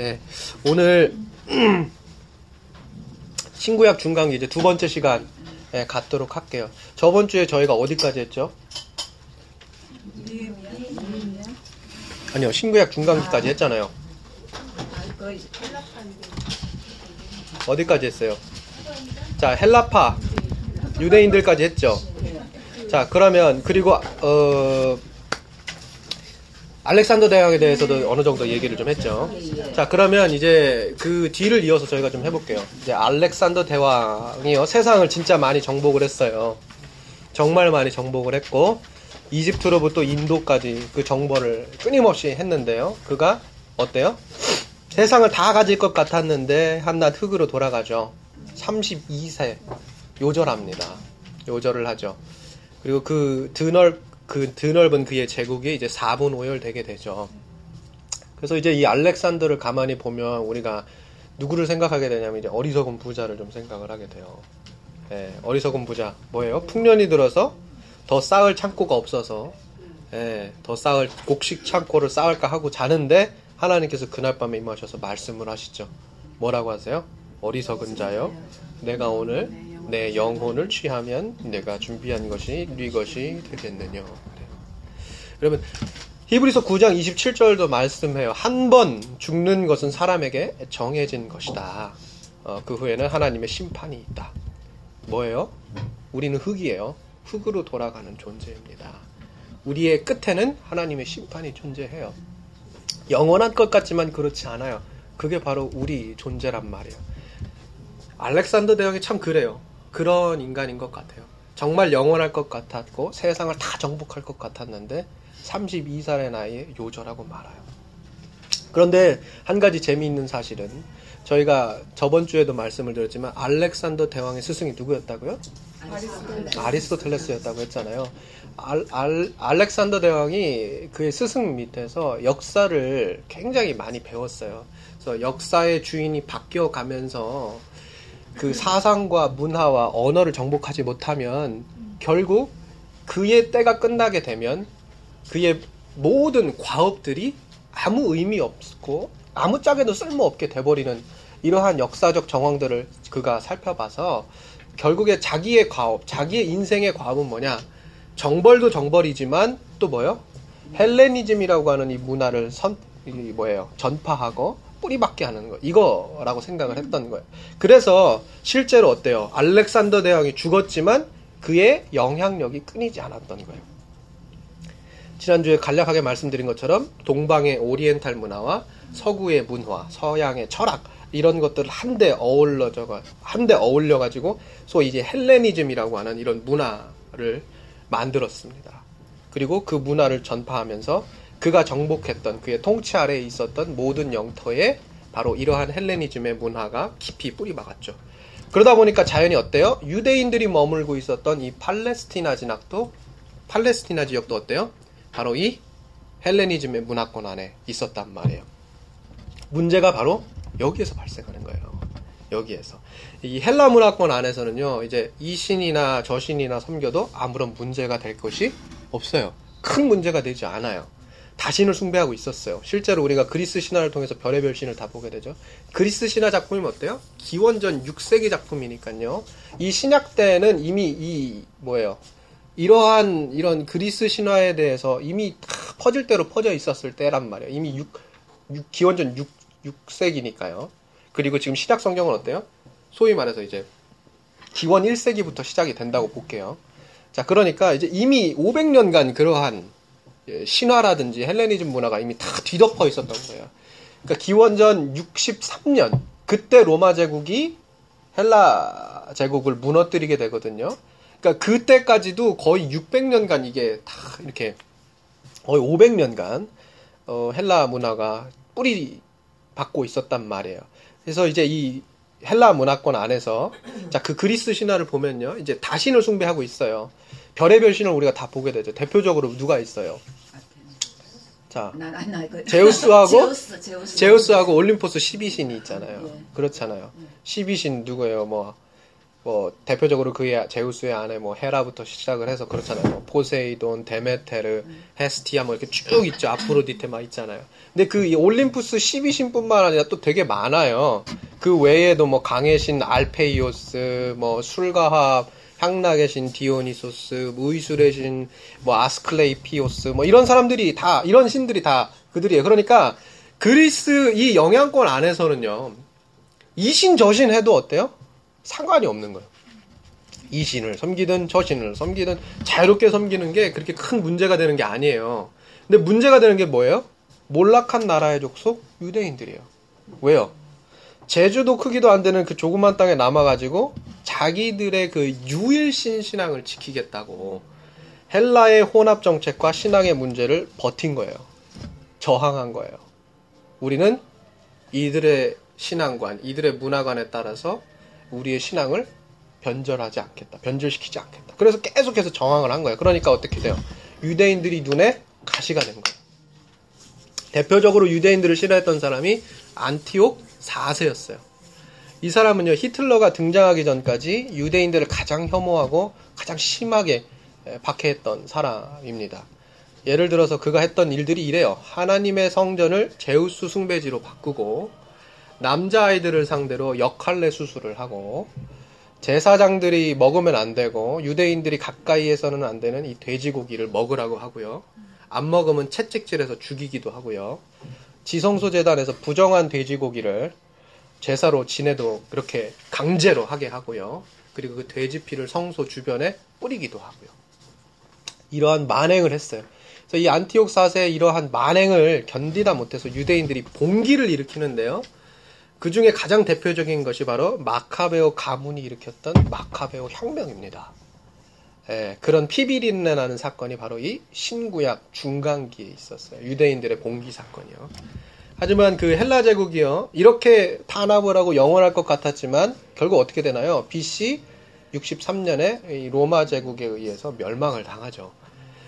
네. 오늘 신구약 중강기 이제 두 번째 시간 예, 갖도록 할게요. 저번 주에 저희가 어디까지 했죠? 아니요, 신구약 중강기까지 했잖아요. 어디까지 했어요? 자, 헬라파 유대인들까지 했죠. 자, 그러면 그리고 어 알렉산더 대왕에 대해서도 어느 정도 얘기를 좀 했죠. 자, 그러면 이제 그 뒤를 이어서 저희가 좀 해볼게요. 이제 알렉산더 대왕이요. 세상을 진짜 많이 정복을 했어요. 정말 많이 정복을 했고, 이집트로부터 인도까지 그 정보를 끊임없이 했는데요. 그가 어때요? 세상을 다 가질 것 같았는데 한낱 흙으로 돌아가죠. 32세 요절합니다. 요절을 하죠. 그리고 그 드넓 그 드넓은 그의 제국이 이제 4분 5열 되게 되죠. 그래서 이제 이 알렉산더를 가만히 보면 우리가 누구를 생각하게 되냐면 이제 어리석은 부자를 좀 생각을 하게 돼요. 예, 어리석은 부자 뭐예요? 풍년이 들어서 더 쌓을 창고가 없어서 예, 더 쌓을 곡식 창고를 쌓을까 하고 자는데 하나님께서 그날 밤에 임하셔서 말씀을 하시죠. 뭐라고 하세요? 어리석은 자요. 내가 오늘 내 영혼을 취하면 내가 준비한 것이 네 것이 되겠느냐. 여러분 히브리서 9장 27절도 말씀해요. 한 번 죽는 것은 사람에게 정해진 것이다. 어, 그 후에는 하나님의 심판이 있다. 뭐예요? 우리는 흙이에요. 흙으로 돌아가는 존재입니다. 우리의 끝에는 하나님의 심판이 존재해요. 영원한 것 같지만 그렇지 않아요. 그게 바로 우리 존재란 말이에요. 알렉산더 대왕이 참 그래요. 그런 인간인 것 같아요. 정말 영원할 것 같았고 세상을 다 정복할 것 같았는데 32살의 나이에 요절하고 말아요. 그런데 한 가지 재미있는 사실은 저희가 저번 주에도 말씀을 드렸지만 알렉산더 대왕의 스승이 누구였다고요? 아리스토텔레스. 였다고 했잖아요. 알, 알, 알렉산더 대왕이 그의 스승 밑에서 역사를 굉장히 많이 배웠어요. 그래서 역사의 주인이 바뀌어 가면서 그 사상과 문화와 언어를 정복하지 못하면 결국 그의 때가 끝나게 되면 그의 모든 과업들이 아무 의미 없고 아무 짝에도 쓸모없게 돼버리는 이러한 역사적 정황들을 그가 살펴봐서 결국에 자기의 과업, 자기의 인생의 과업은 뭐냐? 정벌도 정벌이지만 또 뭐요? 헬레니즘이라고 하는 이 문화를 선, 이 뭐예요? 전파하고 뿌리박게 하는 거 이거라고 생각을 했던 거예요. 그래서 실제로 어때요? 알렉산더 대왕이 죽었지만 그의 영향력이 끊이지 않았던 거예요. 지난주에 간략하게 말씀드린 것처럼 동방의 오리엔탈 문화와 서구의 문화, 서양의 철학 이런 것들을 한데 어울러져 한데 어울려 가지고 소위 이제 헬레니즘이라고 하는 이런 문화를 만들었습니다. 그리고 그 문화를 전파하면서 그가 정복했던 그의 통치 아래에 있었던 모든 영토에 바로 이러한 헬레니즘의 문화가 깊이 뿌리박았죠. 그러다 보니까 자연이 어때요? 유대인들이 머물고 있었던 이 팔레스티나 진학도 팔레스티나 지역도 어때요? 바로 이 헬레니즘의 문화권 안에 있었단 말이에요. 문제가 바로 여기에서 발생하는 거예요. 여기에서. 이 헬라 문화권 안에서는요, 이제 이 신이나 저 신이나 섬겨도 아무런 문제가 될 것이 없어요. 큰 문제가 되지 않아요. 다신을 숭배하고 있었어요. 실제로 우리가 그리스 신화를 통해서 별의별 신을 다 보게 되죠. 그리스 신화 작품이 어때요? 기원전 6세기 작품이니까요. 이 신약 때는 이미 이 뭐예요? 이러한 이런 그리스 신화에 대해서 이미 다 퍼질 대로 퍼져 있었을 때란 말이에요. 이미 6, 6 기원전 6, 6세기니까요. 그리고 지금 신약 성경은 어때요? 소위 말해서 이제 기원 1세기부터 시작이 된다고 볼게요. 자, 그러니까 이제 이미 500년간 그러한 예, 신화라든지 헬레니즘 문화가 이미 다 뒤덮어 있었던 거예요. 그러니까 기원전 63년 그때 로마 제국이 헬라 제국을 무너뜨리게 되거든요. 그러니까 그때까지도 거의 600년간 이게 다 이렇게 거의 500년간 어, 헬라 문화가 뿌리 받고 있었단 말이에요. 그래서 이제 이 헬라 문화권 안에서 자 그 그리스 신화를 보면요 이제 다신을 숭배하고 있어요. 별의별 신을 우리가 다 보게 되죠. 대표적으로 누가 있어요? 자, 난, 난, 난, 그, 제우스하고 제우스, 제우스. 제우스하고 올림포스 12신이 있잖아요. 예. 그렇잖아요. 12신 누구예요? 뭐 뭐 대표적으로 그의 제우스의 아내 뭐 헤라부터 시작을 해서 그렇잖아요. 뭐 포세이돈, 데메테르, 헤스티아 뭐 이렇게 쭉 있죠. 아프로디테 막 있잖아요. 근데 그 올림푸스 12신뿐만 아니라 또 되게 많아요. 그 외에도 뭐 강의 신 알페이오스, 뭐 술가합, 향락의 신 디오니소스, 무의술의 신, 뭐 아스클레이피오스, 뭐 이런 사람들이 다 이런 신들이 다 그들이에요. 그러니까 그리스 이 영향권 안에서는요. 이 신 저 신 해도 어때요? 상관이 없는 거예요. 이 신을 섬기든 저 신을 섬기든 자유롭게 섬기는 게 그렇게 큰 문제가 되는 게 아니에요. 근데 문제가 되는 게 뭐예요? 몰락한 나라의 족속 유대인들이에요. 왜요? 제주도 크기도 안 되는 그 조그만 땅에 남아가지고 자기들의 그 유일신 신앙을 지키겠다고 헬라의 혼합 정책과 신앙의 문제를 버틴 거예요. 저항한 거예요. 우리는 이들의 신앙관, 이들의 문화관에 따라서 우리의 신앙을 변절하지 않겠다. 변절시키지 않겠다. 그래서 계속해서 저항을 한 거예요. 그러니까 어떻게 돼요? 유대인들이 눈에 가시가 된 거예요. 대표적으로 유대인들을 싫어했던 사람이 안티옥 4세였어요. 이 사람은요, 히틀러가 등장하기 전까지 유대인들을 가장 혐오하고 가장 심하게 박해했던 사람입니다. 예를 들어서 그가 했던 일들이 이래요. 하나님의 성전을 제우스 숭배지로 바꾸고 남자아이들을 상대로 역할내 수술을 하고 제사장들이 먹으면 안 되고 유대인들이 가까이에서는 안 되는 이 돼지고기를 먹으라고 하고요. 안 먹으면 채찍질해서 죽이기도 하고요. 지성소 재단에서 부정한 돼지고기를 제사로 지내도 그렇게 강제로 하게 하고요. 그리고 그 돼지 피를 성소 주변에 뿌리기도 하고요. 이러한 만행을 했어요. 그래서 이 안티옥 사세의 이러한 만행을 견디다 못해서 유대인들이 봉기를 일으키는데요. 그 중에 가장 대표적인 것이 바로 마카베오 가문이 일으켰던 마카베오 혁명입니다. 예, 그런 피비린내 나는 사건이 바로 이 신구약 중간기에 있었어요. 유대인들의 봉기 사건이요. 하지만 그 헬라 제국이요. 이렇게 탄압을 하고 영원할 것 같았지만 결국 어떻게 되나요? BC 63년에 로마 제국에 의해서 멸망을 당하죠.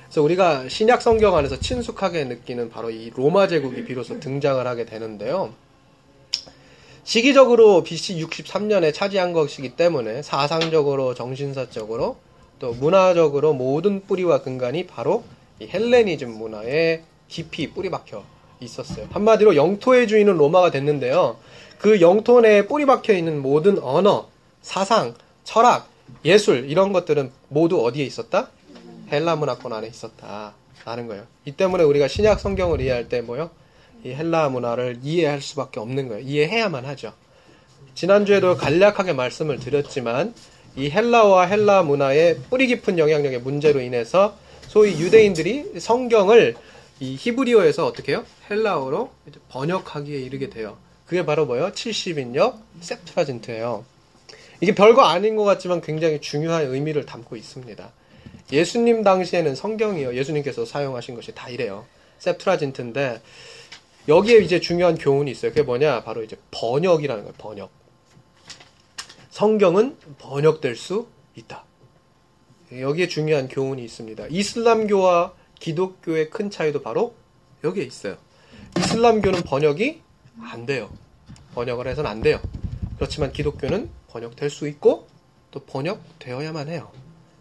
그래서 우리가 신약 성경 안에서 친숙하게 느끼는 바로 이 로마 제국이 비로소 등장을 하게 되는데요. 시기적으로 BC 63년에 차지한 것이기 때문에 사상적으로 정신사적으로 또 문화적으로 모든 뿌리와 근간이 바로 이 헬레니즘 문화에 깊이 뿌리 박혀 있었어요. 한마디로 영토의 주인은 로마가 됐는데요. 그 영토 내에 뿌리 박혀 있는 모든 언어, 사상, 철학, 예술 이런 것들은 모두 어디에 있었다? 헬라 문화권 안에 있었다. 라는 거예요. 이 때문에 우리가 신약 성경을 이해할 때 뭐요? 이 헬라 문화를 이해할 수밖에 없는 거예요. 이해해야만 하죠. 지난주에도 간략하게 말씀을 드렸지만 이 헬라와 헬라 문화의 뿌리 깊은 영향력의 문제로 인해서 소위 유대인들이 성경을 이 히브리어에서 어떻게 해요? 헬라어로 번역하기에 이르게 돼요. 그게 바로 뭐예요? 70인역 세프트라진트예요. 이게 별거 아닌 것 같지만 굉장히 중요한 의미를 담고 있습니다. 예수님 당시에는 성경이요. 예수님께서 사용하신 것이 다 이래요. 세프트라진트인데 여기에 이제 중요한 교훈이 있어요. 그게 뭐냐? 바로 이제 번역이라는 거예요. 번역. 성경은 번역될 수 있다. 여기에 중요한 교훈이 있습니다. 이슬람교와 기독교의 큰 차이도 바로 여기에 있어요. 이슬람교는 번역이 안 돼요. 번역을 해서는 안 돼요. 그렇지만 기독교는 번역될 수 있고 또 번역되어야만 해요.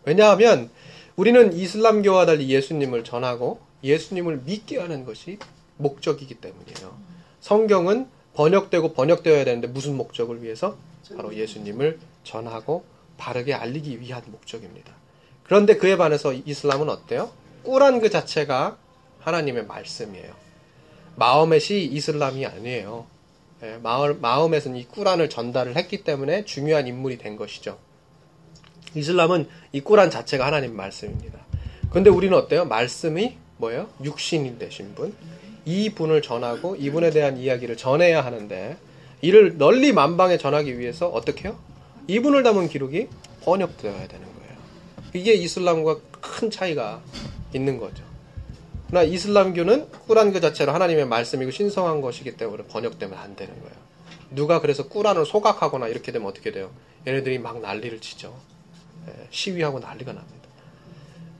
왜냐하면 우리는 이슬람교와 달리 예수님을 전하고 예수님을 믿게 하는 것이 목적이기 때문이에요. 성경은 번역되고 번역되어야 되는데 무슨 목적을 위해서? 바로 예수님을 전하고 바르게 알리기 위한 목적입니다. 그런데 그에 반해서 이슬람은 어때요? 꾸란 그 자체가 하나님의 말씀이에요. 마음햇이 이슬람이 아니에요. 예, 마음햇은 이 꾸란을 전달을 했기 때문에 중요한 인물이 된 것이죠. 이슬람은 이 꾸란 자체가 하나님 말씀입니다. 근데 우리는 어때요? 말씀이 뭐예요? 육신이 되신 분. 이 분을 전하고 이분에 대한 이야기를 전해야 하는데 이를 널리 만방에 전하기 위해서 어떻게 해요? 이분을 담은 기록이 번역되어야 되는 거예요. 이게 이슬람과 큰 차이가 있는 거죠. 그러나 이슬람교는 꾸란 그 자체로 하나님의 말씀이고 신성한 것이기 때문에 번역되면 안 되는 거예요. 누가 그래서 꾸란을 소각하거나 이렇게 되면 어떻게 돼요? 얘네들이 막 난리를 치죠. 예, 시위하고 난리가 납니다.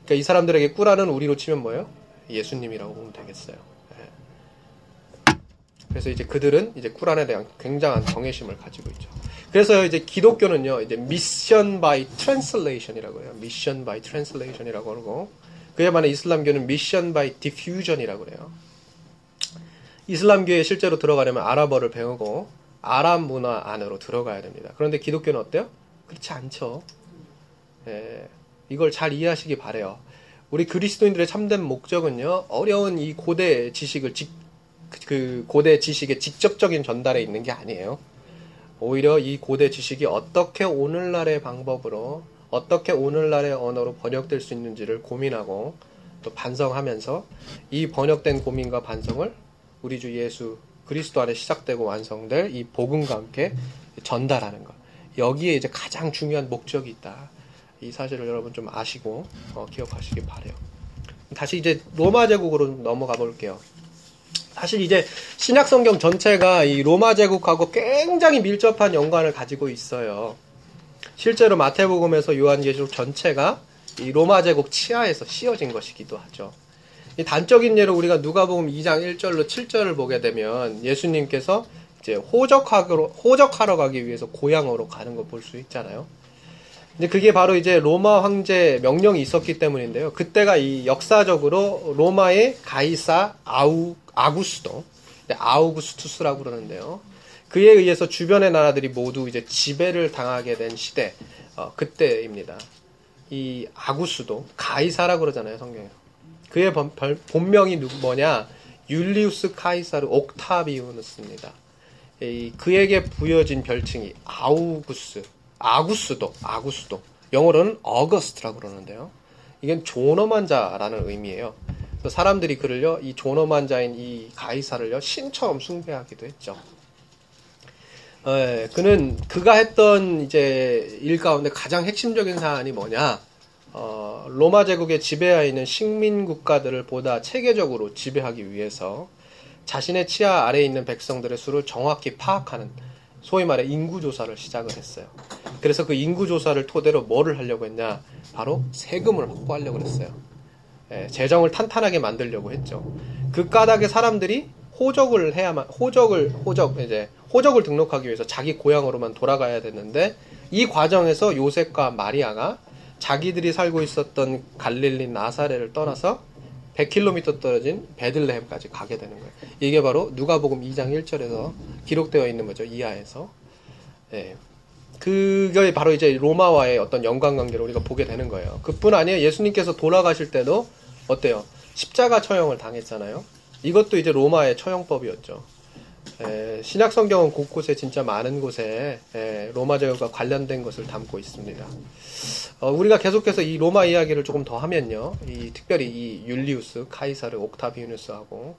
그러니까 이 사람들에게 꾸란은 우리로 치면 뭐예요? 예수님이라고 보면 되겠어요. 예. 그래서 이제 그들은 이제 꾸란에 대한 굉장한 경외심을 가지고 있죠. 그래서 이제 기독교는요, 이제 mission by translation이라고 해요. mission by translation이라고 그러고, 그에 반해 이슬람교는 mission by diffusion이라고 그래요. 이슬람교에 실제로 들어가려면 아랍어를 배우고 아랍 문화 안으로 들어가야 됩니다. 그런데 기독교는 어때요? 그렇지 않죠. 예, 이걸 잘 이해하시기 바래요. 우리 그리스도인들의 참된 목적은요, 어려운 이 고대 지식을 직, 그 고대 지식의 직접적인 전달에 있는 게 아니에요. 오히려 이 고대 지식이 어떻게 오늘날의 방법으로 어떻게 오늘날의 언어로 번역될 수 있는지를 고민하고 또 반성하면서 이 번역된 고민과 반성을 우리 주 예수 그리스도 안에 시작되고 완성될 이 복음과 함께 전달하는 것. 여기에 이제 가장 중요한 목적이 있다. 이 사실을 여러분 좀 아시고 어, 기억하시기 바래요. 다시 이제 로마 제국으로 넘어가 볼게요. 사실 이제 신약 성경 전체가 이 로마 제국하고 굉장히 밀접한 연관을 가지고 있어요. 실제로 마태복음에서 요한계시록 전체가 이 로마 제국 치하에서 씌어진 것이기도 하죠. 이 단적인 예로 우리가 누가복음 2장 1절로 7절을 보게 되면 예수님께서 이제 호적하러 호적하러 가기 위해서 고향으로 가는 거 볼 수 있잖아요. 근데 그게 바로 이제 로마 황제 명령이 있었기 때문인데요. 그때가 이 역사적으로 로마의 가이사 아우 아구스도 아우구스투스라고 그러는데요. 그에 의해서 주변의 나라들이 모두 이제 지배를 당하게 된 시대 어, 그때입니다. 이 아구스도 가이사라고 그러잖아요 성경에. 그의 본, 본명이 뭐냐? 율리우스 카이사르 옥타비우누스입니다. 그에게 부여진 별칭이 아우구스, 아구스도, 아구스도. 영어로는 어거스트라고 그러는데요. 이건 존엄한 자라는 의미예요. 사람들이 그를요, 이 존엄한 자인 이 가이사를요, 신처럼 숭배하기도 했죠. 에, 그는 그가 했던 이제 일 가운데 가장 핵심적인 사안이 뭐냐? 어, 로마 제국의 지배하에 있는 식민 국가들을 보다 체계적으로 지배하기 위해서 자신의 치아 아래에 있는 백성들의 수를 정확히 파악하는 소위 말해 인구 조사를 시작을 했어요. 그래서 그 인구 조사를 토대로 뭐를 하려고 했냐? 바로 세금을 확보하려고 했어요. 예, 재정을 탄탄하게 만들려고 했죠. 그 까닭에 사람들이 호적을 해야만, 호적을, 호적, 이제, 호적을 등록하기 위해서 자기 고향으로만 돌아가야 되는데, 이 과정에서 요셉과 마리아가 자기들이 살고 있었던 갈릴리 나사렛을 떠나서 100km 떨어진 베들레헴까지 가게 되는 거예요. 이게 바로 누가복음 2장 1절에서 기록되어 있는 거죠. 이하에서. 예. 그게 바로 이제 로마와의 어떤 연관 관계를 우리가 보게 되는 거예요. 그뿐 아니에요. 예수님께서 돌아가실 때도 어때요? 십자가 처형을 당했잖아요. 이것도 이제 로마의 처형법이었죠. 에, 신약 성경은 곳곳에 진짜 많은 곳에 에, 로마 제국과 관련된 것을 담고 있습니다. 어, 우리가 계속해서 이 로마 이야기를 조금 더 하면요, 이 특별히 이 율리우스, 카이사르, 옥타비우누스하고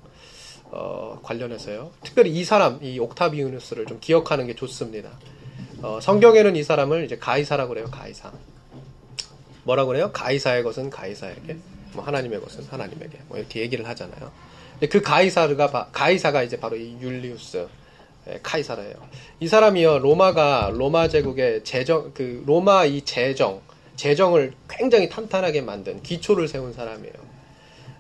어, 관련해서요. 특별히 이 사람, 이 옥타비우누스를 좀 기억하는 게 좋습니다. 어, 성경에는 이 사람을 이제 가이사라고 그래요, 가이사. 뭐라고 그래요? 가이사의 것은 가이사에게, 뭐 하나님의 것은 하나님에게, 뭐 이렇게 얘기를 하잖아요. 그 가이사르가 가이사가 이제 바로 이 율리우스 예, 카이사르예요. 이 사람이요 로마가 로마 제국의 재정 그 로마 이 재정 재정을 굉장히 탄탄하게 만든 기초를 세운 사람이에요.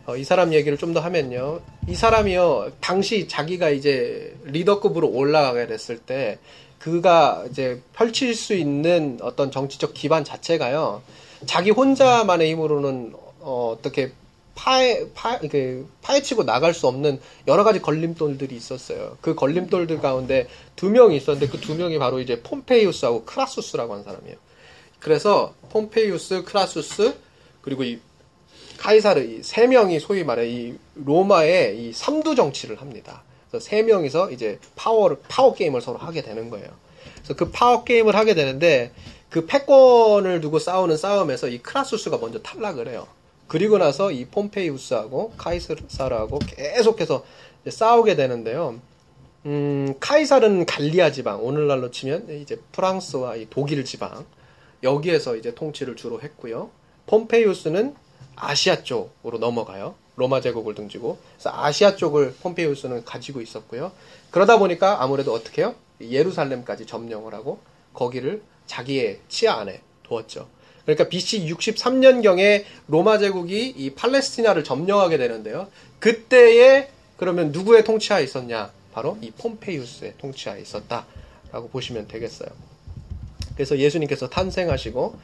어, 이 사람 얘기를 좀 더 하면요. 이 사람이요 당시 자기가 이제 리더급으로 올라가게 됐을 때 그가 이제 펼칠 수 있는 어떤 정치적 기반 자체가요. 자기 혼자만의 힘으로는 어, 어떻게 파헤, 파, 그, 파헤치고 나갈 수 없는 여러 가지 걸림돌들이 있었어요. 그 걸림돌들 가운데 두 명이 있었는데 그 두 명이 바로 이제 폼페이우스하고 크라수스라고 하는 사람이에요. 그래서 폼페이우스, 크라수스, 그리고 이 카이사르 이 세 명이 소위 말해 이 로마의 이 삼두 정치를 합니다. 그래서 세 명이서 이제 파워를 파워 게임을 서로 하게 되는 거예요. 그래서 그 파워 게임을 하게 되는데 그 패권을 두고 싸우는 싸움에서 이 크라수스가 먼저 탈락을 해요. 그리고 나서 이 폼페이우스하고 카이사르하고 계속해서 싸우게 되는데요. 음, 카이사르는 갈리아 지방, 오늘날로 치면 이제 프랑스와 독일 지방, 여기에서 이제 통치를 주로 했고요. 폼페이우스는 아시아 쪽으로 넘어가요. 로마 제국을 등지고. 그래서 아시아 쪽을 폼페이우스는 가지고 있었고요. 그러다 보니까 아무래도 어떻게 해요? 예루살렘까지 점령을 하고 거기를 자기의 치아 안에 두었죠. 그러니까 BC 63년경에 로마 제국이 이 팔레스티나를 점령하게 되는데요. 그때에 그러면 누구의 통치하에 있었냐? 바로 이 폼페이우스의 통치하에 있었다라고 보시면 되겠어요. 그래서 예수님께서 탄생하시고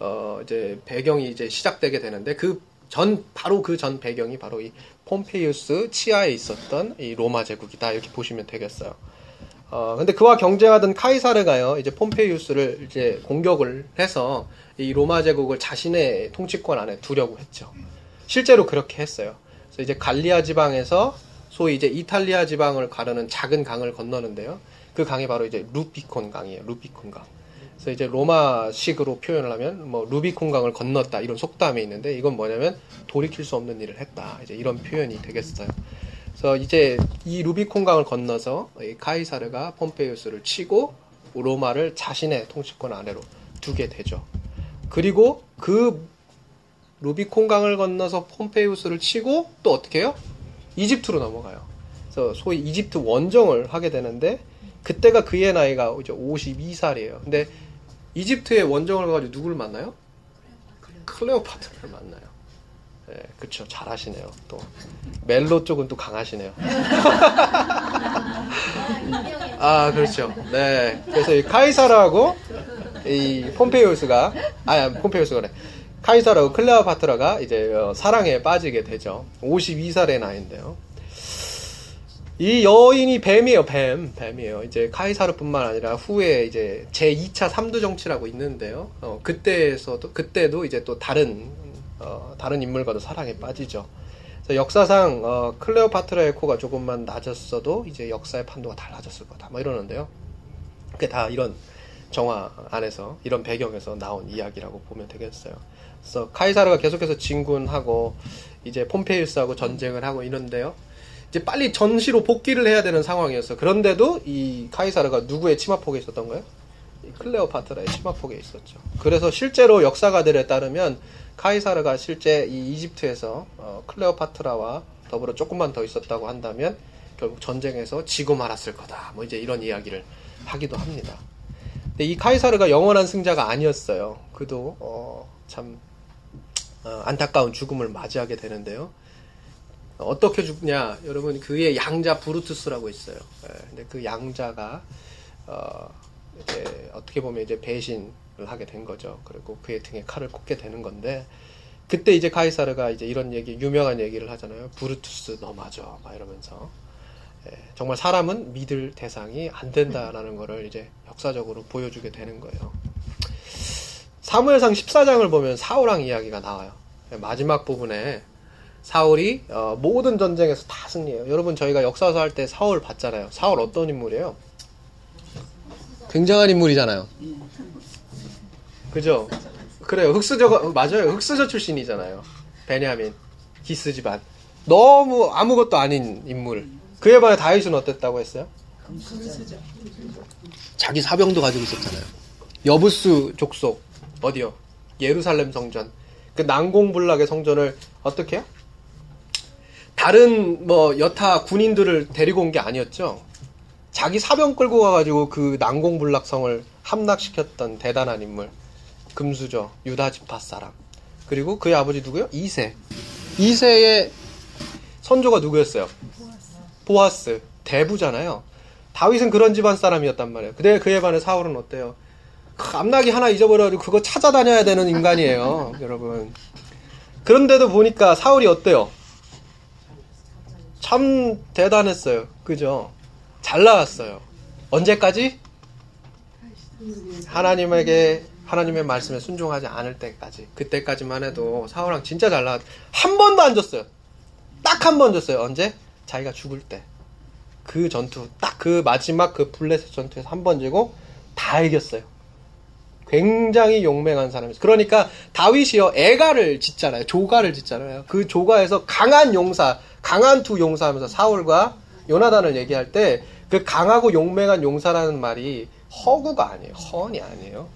어 이제 배경이 이제 시작되게 되는데 그 전 바로 그 전 배경이 바로 이 폼페이우스 치하에 있었던 이 로마 제국이다 이렇게 보시면 되겠어요. 어 근데 그와 경쟁하던 카이사르가요 이제 폼페이우스를 이제 공격을 해서 이 로마 제국을 자신의 통치권 안에 두려고 했죠. 실제로 그렇게 했어요. 그래서 이제 갈리아 지방에서 소위 이제 이탈리아 지방을 가르는 작은 강을 건너는데요. 그 강이 바로 이제 루비콘 강이에요. 루비콘 강. 그래서 이제 로마식으로 표현을 하면 뭐 루비콘 강을 건넜다 이런 속담이 있는데 이건 뭐냐면 돌이킬 수 없는 일을 했다. 이제 이런 표현이 되겠어요. 그래서 이제 이 루비콘 강을 건너서 이 카이사르가 폼페이우스를 치고 로마를 자신의 통치권 아래로 두게 되죠. 그리고 그 루비콘 강을 건너서 폼페이우스를 치고 또 어떻게 해요? 이집트로 넘어가요. 그래서 소위 이집트 원정을 하게 되는데 그때가 그의 나이가 이제 52살이에요. 근데 이집트의 원정을 가지고 누구를 만나요? 클레오파트라를 만나요. 네, 그쵸. 잘하시네요. 또 멜로 쪽은 또 강하시네요. 아, 그렇죠. 네. 그래서 이 카이사르하고 이 폼페이우스가 아, 폼페이우스가래. 카이사르하고 클레오파트라가 이제 어, 사랑에 빠지게 되죠. 52살의 나이인데요. 이 여인이 뱀이에요, 뱀. 뱀이에요. 이제 카이사르뿐만 아니라 후에 이제 제2차 삼두 정치라고 있는데요. 어, 그때에서도, 그때도 이제 또 다른, 어, 다른 인물과도 사랑에 빠지죠. 역사상, 어, 클레오파트라의 코가 조금만 낮았어도 이제 역사의 판도가 달라졌을 거다. 뭐 이러는데요. 그게 다 이런 정화 안에서, 이런 배경에서 나온 이야기라고 보면 되겠어요. 그래서 카이사르가 계속해서 진군하고, 이제 폼페이우스하고 전쟁을 하고 이런데요. 이제 빨리 전시로 복귀를 해야 되는 상황이었어. 그런데도 이 카이사르가 누구의 치마폭에 있었던 거예요? 클레오파트라의 치마폭에 있었죠. 그래서 실제로 역사가들에 따르면 카이사르가 실제 이 이집트에서 어, 클레오파트라와 더불어 조금만 더 있었다고 한다면 결국 전쟁에서 지고 말았을 거다. 뭐 이제 이런 이야기를 하기도 합니다. 근데 이 카이사르가 영원한 승자가 아니었어요. 그도 어, 참 어, 안타까운 죽음을 맞이하게 되는데요. 어떻게 죽냐? 여러분 그의 양자 브루투스라고 있어요. 예, 근데 그 양자가 어, 이제 어떻게 보면 이제 배신을 하게 된 거죠. 그리고 그의 등에 칼을 꽂게 되는 건데 그때 이제 카이사르가 이제 이런 얘기 유명한 얘기를 하잖아요. 브루투스 너 맞아 막 이러면서 예, 정말 사람은 믿을 대상이 안 된다라는 거를 이제 역사적으로 보여주게 되는 거예요. 사무엘상 14장을 보면 사울왕 이야기가 나와요. 예, 마지막 부분에 사울이 어, 모든 전쟁에서 다 승리해요. 여러분 저희가 역사서 할 때 사울 봤잖아요. 사울 어떤 인물이에요? 굉장한 인물이잖아요. 그죠? 그래요. 흑수저 맞아요. 흑수저 출신이잖아요. 베냐민 기스 집안. 너무 아무것도 아닌 인물. 그에 반해 다윗은 어땠다고 했어요? 자기 사병도 가지고 있었잖아요. 여부스 족속 어디요? 예루살렘 성전. 그 난공불락의 성전을 어떻게? 다른 뭐 여타 군인들을 데리고 온 게 아니었죠. 자기 사병 끌고 가가지고 그 난공불락성을 함락시켰던 대단한 인물. 금수저 유다 지파 사람. 그리고 그의 아버지 누구요? 이세. 이세의 선조가 누구였어요? 보아스. 대부잖아요. 다윗은 그런 집안 사람이었단 말이에요. 근데 그에 반해 사울은 어때요? 암나기 하나 잊어버려가지고 그거 찾아다녀야 되는 인간이에요. 여러분. 그런데도 보니까 사울이 어때요? 참 대단했어요. 그죠? 잘 나왔어요. 언제까지? 하나님에게 하나님의 말씀에 순종하지 않을 때까지 그때까지만 해도 사울랑 진짜 잘 나왔. 한 번도 안 졌어요. 딱 한 번 졌어요. 언제? 자기가 죽을 때. 그 전투 딱 그 마지막 그 블레셋 전투에서 한 번 지고 다 이겼어요. 굉장히 용맹한 사람이었어요. 그러니까 다윗이요 애가를 짓잖아요. 조가를 짓잖아요. 그 조가에서 강한 용사 강한 두 용사하면서 사울과 요나단을 얘기할 때 그 강하고 용맹한 용사라는 말이 허구가 아니에요. 허언이 아니에요.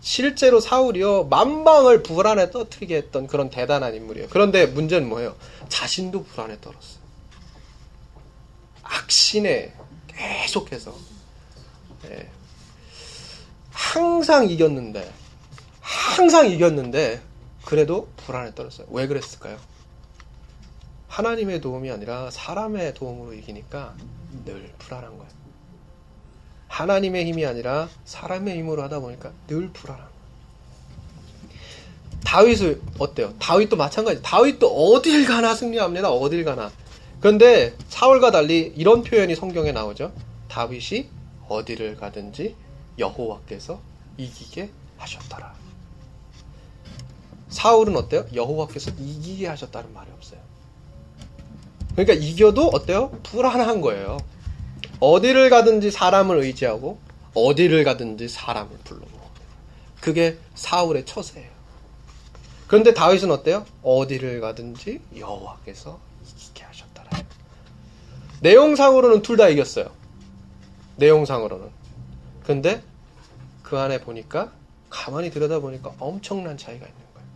실제로 사울이요 만방을 불안에 떠뜨리게 했던 그런 대단한 인물이에요. 그런데 문제는 뭐예요? 자신도 불안에 떨었어요. 악신에 계속해서 네. 항상 이겼는데 항상 이겼는데 그래도 불안에 떨었어요. 왜 그랬을까요? 하나님의 도움이 아니라 사람의 도움으로 이기니까 늘 불안한 거예요. 하나님의 힘이 아니라 사람의 힘으로 하다 보니까 늘 불안한 다윗을 어때요? 다윗도 마찬가지. 다윗도 어딜 가나 승리합니다. 어딜 가나. 그런데 사울과 달리 이런 표현이 성경에 나오죠. 다윗이 어디를 가든지 여호와께서 이기게 하셨더라. 사울은 어때요? 여호와께서 이기게 하셨다는 말이 없어요. 그러니까 이겨도 어때요? 불안한 거예요. 어디를 가든지 사람을 의지하고 어디를 가든지 사람을 불러고 그게 사울의 처세예요. 그런데 다윗은 어때요? 어디를 가든지 여호와께서. 내용상으로는 둘 다 이겼어요. 내용상으로는. 근데 그 안에 보니까 가만히 들여다보니까 엄청난 차이가 있는 거예요.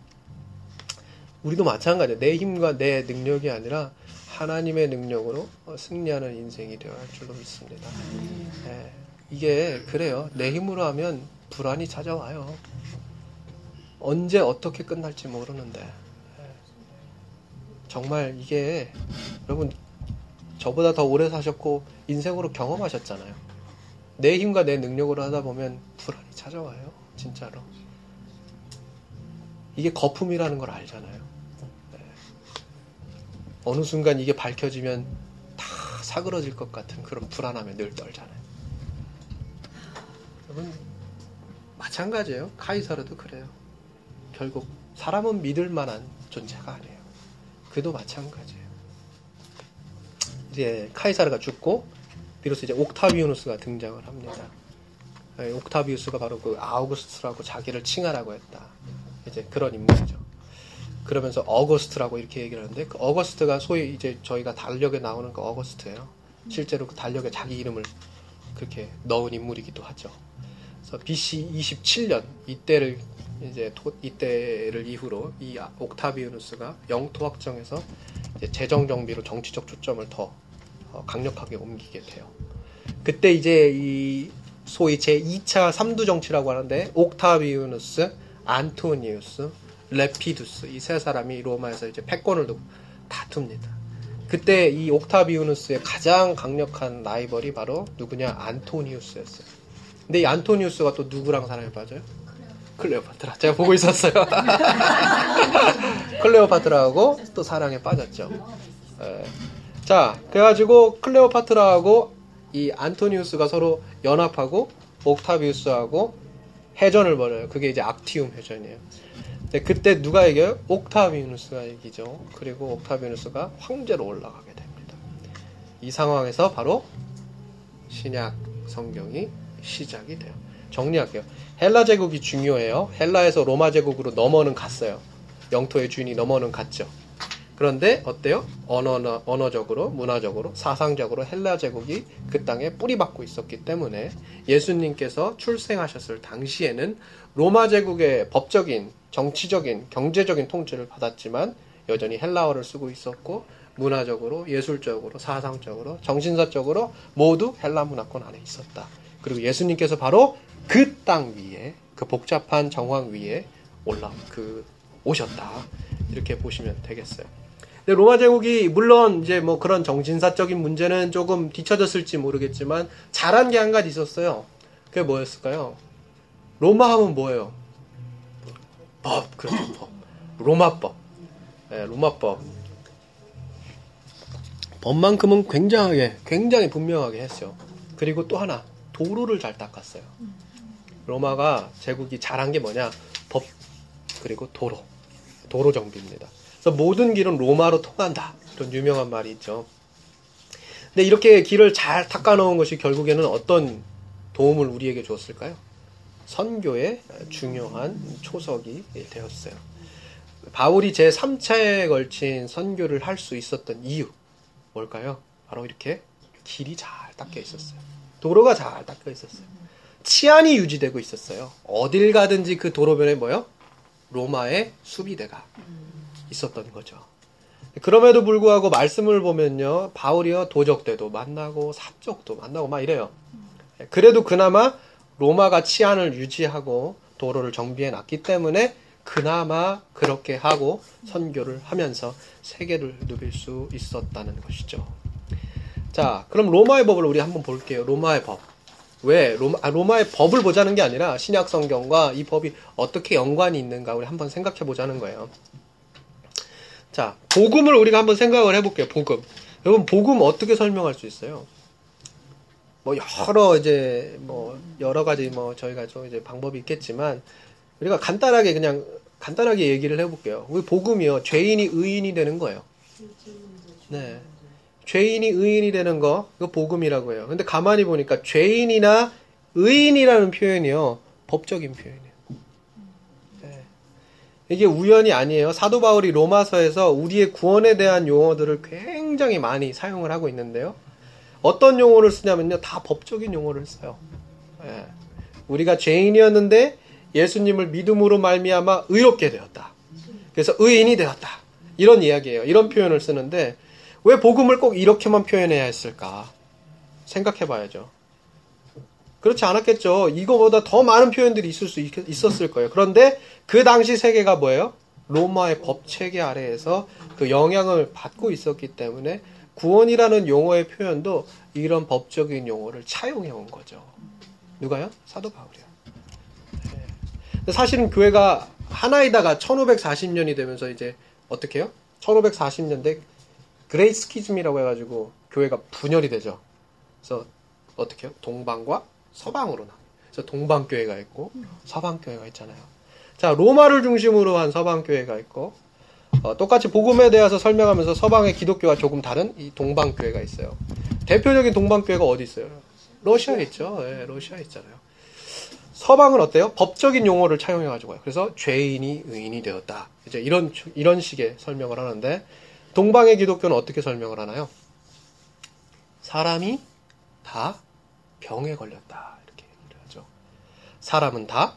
우리도 마찬가지예요. 내 힘과 내 능력이 아니라 하나님의 능력으로 승리하는 인생이 되어야 할 줄로 믿습니다. 네. 이게 그래요. 내 힘으로 하면 불안이 찾아와요. 언제 어떻게 끝날지 모르는데 네. 정말 이게 여러분 저보다 더 오래 사셨고 인생으로 경험하셨잖아요. 내 힘과 내 능력으로 하다 보면 불안이 찾아와요. 진짜로. 이게 거품이라는 걸 알잖아요. 네. 어느 순간 이게 밝혀지면 다 사그러질 것 같은 그런 불안함에 늘 떨잖아요. 여러분, 마찬가지예요. 카이사르도 그래요. 결국 사람은 믿을 만한 존재가 아니에요. 그도 마찬가지예요. 이제 카이사르가 죽고 비로소 이제 옥타비우누스가 등장을 합니다. 네, 옥타비우스가 바로 그 아우구스트라고 자기를 칭하라고 했다. 이제 그런 인물이죠. 그러면서 어거스트라고 이렇게 얘기를 하는데 그 어거스트가 소위 이제 저희가 달력에 나오는 그 어거스트예요. 실제로 그 달력에 자기 이름을 그렇게 넣은 인물이기도 하죠. 그래서 BC 27년 이때를 이제 토, 이때를 이후로 이 옥타비우누스가 영토 확정에서 재정 정비로 정치적 초점을 더 어, 강력하게 옮기게 돼요. 그때 이제 이 소위 제 2차 3두 정치라고 하는데 옥타비우누스, 안토니우스, 레피두스 이 세 사람이 로마에서 이제 패권을 두고 다툽니다. 그때 이 옥타비우누스의 가장 강력한 라이벌이 바로 누구냐 안토니우스였어요. 근데 이 안토니우스가 또 누구랑 사랑에 빠져요? 클레오파트라. 제가 보고 있었어요. 클레오파트라하고 또 사랑에 빠졌죠. 예. 자, 그래가지고 클레오파트라하고 이 안토니우스가 서로 연합하고 옥타비우스하고 해전을 벌여요. 그게 이제 악티움 해전이에요. 근데 그때 누가 이겨요? 옥타비우스가 이기죠. 그리고 옥타비우스가 황제로 올라가게 됩니다. 이 상황에서 바로 신약 성경이 시작이 돼요. 정리할게요. 헬라 제국이 중요해요. 헬라에서 로마 제국으로 넘어는 갔어요. 영토의 주인이 넘어는 갔죠. 그런데 어때요? 언어, 언어적으로, 문화적으로, 사상적으로 헬라 제국이 그 땅에 뿌리박고 있었기 때문에 예수님께서 출생하셨을 당시에는 로마 제국의 법적인, 정치적인, 경제적인 통치를 받았지만 여전히 헬라어를 쓰고 있었고 문화적으로, 예술적으로, 사상적으로, 정신사적으로 모두 헬라 문화권 안에 있었다. 그리고 예수님께서 바로 그 땅 위에, 그 복잡한 정황 위에 올라, 그, 오셨다. 이렇게 보시면 되겠어요. 로마 제국이 물론 이제 뭐 그런 정신사적인 문제는 조금 뒤처졌을지 모르겠지만 잘한 게 한 가지 있었어요. 그게 뭐였을까요? 로마 하면 뭐예요? 법, 그렇죠, 법. 로마법. 네, 로마법. 법만큼은 굉장하게, 굉장히 분명하게 했어요. 그리고 또 하나, 도로를 잘 닦았어요. 로마가 제국이 잘한 게 뭐냐? 법, 그리고 도로. 도로 정비입니다. 그래서 모든 길은 로마로 통한다. 이런 유명한 말이 있죠. 근데 이렇게 길을 잘 닦아놓은 것이 결국에는 어떤 도움을 우리에게 줬을까요? 선교의 중요한 초석이 되었어요. 바울이 제 3차에 걸친 선교를 할 수 있었던 이유, 뭘까요? 바로 이렇게 길이 잘 닦여 있었어요. 도로가 잘 닦여 있었어요. 치안이 유지되고 있었어요. 어딜 가든지 그 도로변에 뭐요? 로마의 수비대가 있었던 거죠. 그럼에도 불구하고 말씀을 보면요. 바울이요. 도적대도 만나고 사적도 만나고 막 이래요. 그래도 그나마 로마가 치안을 유지하고 도로를 정비해 놨기 때문에 그나마 그렇게 하고 선교를 하면서 세계를 누빌 수 있었다는 것이죠. 자, 그럼 로마의 법을 우리 한번 볼게요. 로마의 법. 왜 로마, 아, 로마의 법을 보자는 게 아니라 신약 성경과 이 법이 어떻게 연관이 있는가 우리 한번 생각해 보자는 거예요. 자, 복음을 우리가 한번 생각을 해볼게요. 복음. 여러분 복음 어떻게 설명할 수 있어요? 뭐 여러 이제 뭐 여러 가지 뭐 저희가 좀 이제 방법이 있겠지만 우리가 간단하게 그냥 간단하게 얘기를 해볼게요. 우리 복음이요 죄인이 의인이 되는 거예요. 네. 죄인이 의인이 되는 거, 이거 복음이라고 해요. 근데 가만히 보니까 죄인이나 의인이라는 표현이요, 법적인 표현이에요. 네. 이게 우연이 아니에요. 사도 바울이 로마서에서 우리의 구원에 대한 용어들을 굉장히 많이 사용을 하고 있는데요. 어떤 용어를 쓰냐면요, 다 법적인 용어를 써요. 네. 우리가 죄인이었는데 예수님을 믿음으로 말미암아 의롭게 되었다. 그래서 의인이 되었다. 이런 이야기예요. 이런 표현을 쓰는데 왜 복음을 꼭 이렇게만 표현해야 했을까? 생각해 봐야죠. 그렇지 않았겠죠. 이거보다 더 많은 표현들이 있을 수 있, 었을 거예요. 그런데 그 당시 세계가 뭐예요? 로마의 법 체계 아래에서 그 영향을 받고 있었기 때문에 구원이라는 용어의 표현도 이런 법적인 용어를 차용해 온 거죠. 누가요? 사도 바울이요. 네. 사실은 교회가 하나이다가 1540년이 되면서 이제 어떻게 해요? 1540년대 그레이스키즘이라고 해가지고 교회가 분열이 되죠. 그래서 어떻게 해요? 동방과 서방으로 나. 그래서 동방 교회가 있고 서방 교회가 있잖아요. 자 로마를 중심으로 한 서방 교회가 있고 어, 똑같이 복음에 대해서 설명하면서 서방의 기독교와 조금 다른 이 동방 교회가 있어요. 대표적인 동방 교회가 어디 있어요? 러시아에 있죠. 예, 러시아에 있잖아요. 서방은 어때요? 법적인 용어를 차용해 가지고요. 그래서 죄인이 의인이 되었다. 이제 이런 이런 식의 설명을 하는데 동방의 기독교는 어떻게 설명을 하나요? 사람이 다 병에 걸렸다. 이렇게 얘기를 하죠. 사람은 다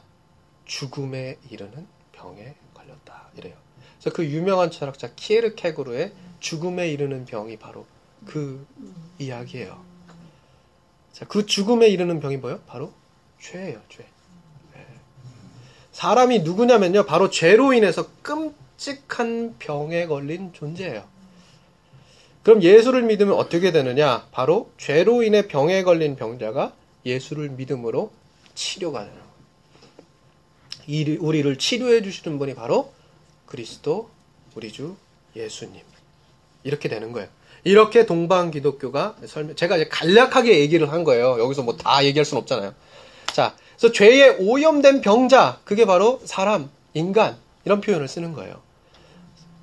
죽음에 이르는 병에 걸렸다. 이래요. 그래서 그 유명한 철학자 키에르케그루의 죽음에 이르는 병이 바로 그 이야기예요. 자, 그 죽음에 이르는 병이 뭐예요? 바로 죄예요, 죄. 네. 사람이 누구냐면요, 바로 죄로 인해서 끔 끔찍한 병에 걸린 존재예요. 그럼 예수를 믿으면 어떻게 되느냐? 바로 죄로 인해 병에 걸린 병자가 예수를 믿음으로 치료가 되는 거예요. 우리를 치료해 주시는 분이 바로 그리스도 우리 주 예수님. 이렇게 되는 거예요. 이렇게 동방 기독교가 설명, 제가 이제 간략하게 얘기를 한 거예요. 여기서 뭐 다 얘기할 수는 없잖아요. 자, 그래서 죄에 오염된 병자, 그게 바로 사람, 인간, 이런 표현을 쓰는 거예요.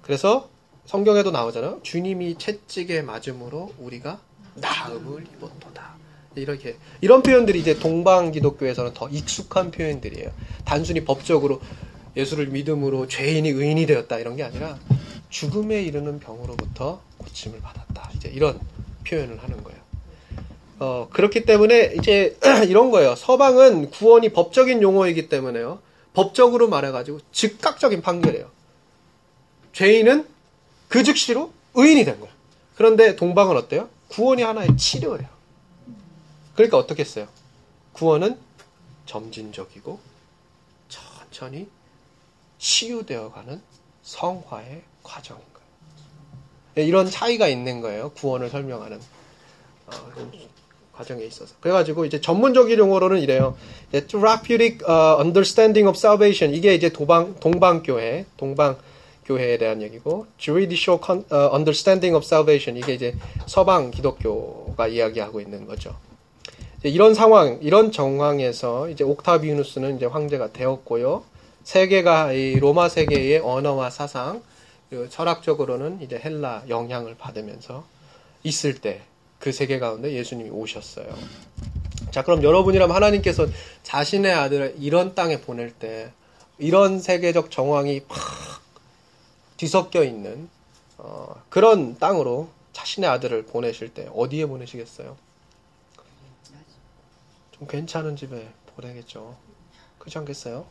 그래서 성경에도 나오잖아요. 주님이 채찍에 맞음으로 우리가 나음을 입었도다. 이렇게 이런 표현들이 이제 동방 기독교에서는 더 익숙한 표현들이에요. 단순히 법적으로 예수를 믿음으로 죄인이 의인이 되었다 이런 게 아니라 죽음에 이르는 병으로부터 고침을 받았다. 이제 이런 표현을 하는 거예요. 어, 그렇기 때문에 이제 이런 거예요. 서방은 구원이 법적인 용어이기 때문에요. 법적으로 말해가지고 즉각적인 판결이에요. 죄인은 그 즉시로 의인이 된 거예요. 그런데 동방은 어때요? 구원이 하나의 치료예요. 그러니까 어떻게 했어요? 구원은 점진적이고 천천히 치유되어가는 성화의 과정인 거예요. 네, 이런 차이가 있는 거예요. 구원을 설명하는 어, 과정에 있어서. 그래가지고 이제 전문적인 용어로는 이래요. therapeutic uh, understanding of salvation 이게 이제 도방 동방교회 동방 교회에 대한 얘기고 Juridical Understanding of Salvation 이게 이제 서방 기독교가 이야기하고 있는 거죠. 이런 상황, 이런 정황에서 이제 옥타비누스는 이제 황제가 되었고요. 세계가 이 로마 세계의 언어와 사상, 그리고 철학적으로는 이제 헬라 영향을 받으면서 있을 때 그 세계 가운데 예수님이 오셨어요. 자, 그럼 여러분이라면 하나님께서 자신의 아들을 이런 땅에 보낼 때 이런 세계적 정황이 팍 뒤섞여 있는 어, 그런 땅으로 자신의 아들을 보내실 때 어디에 보내시겠어요? 좀 괜찮은 집에 보내겠죠. 그렇지 않겠어요?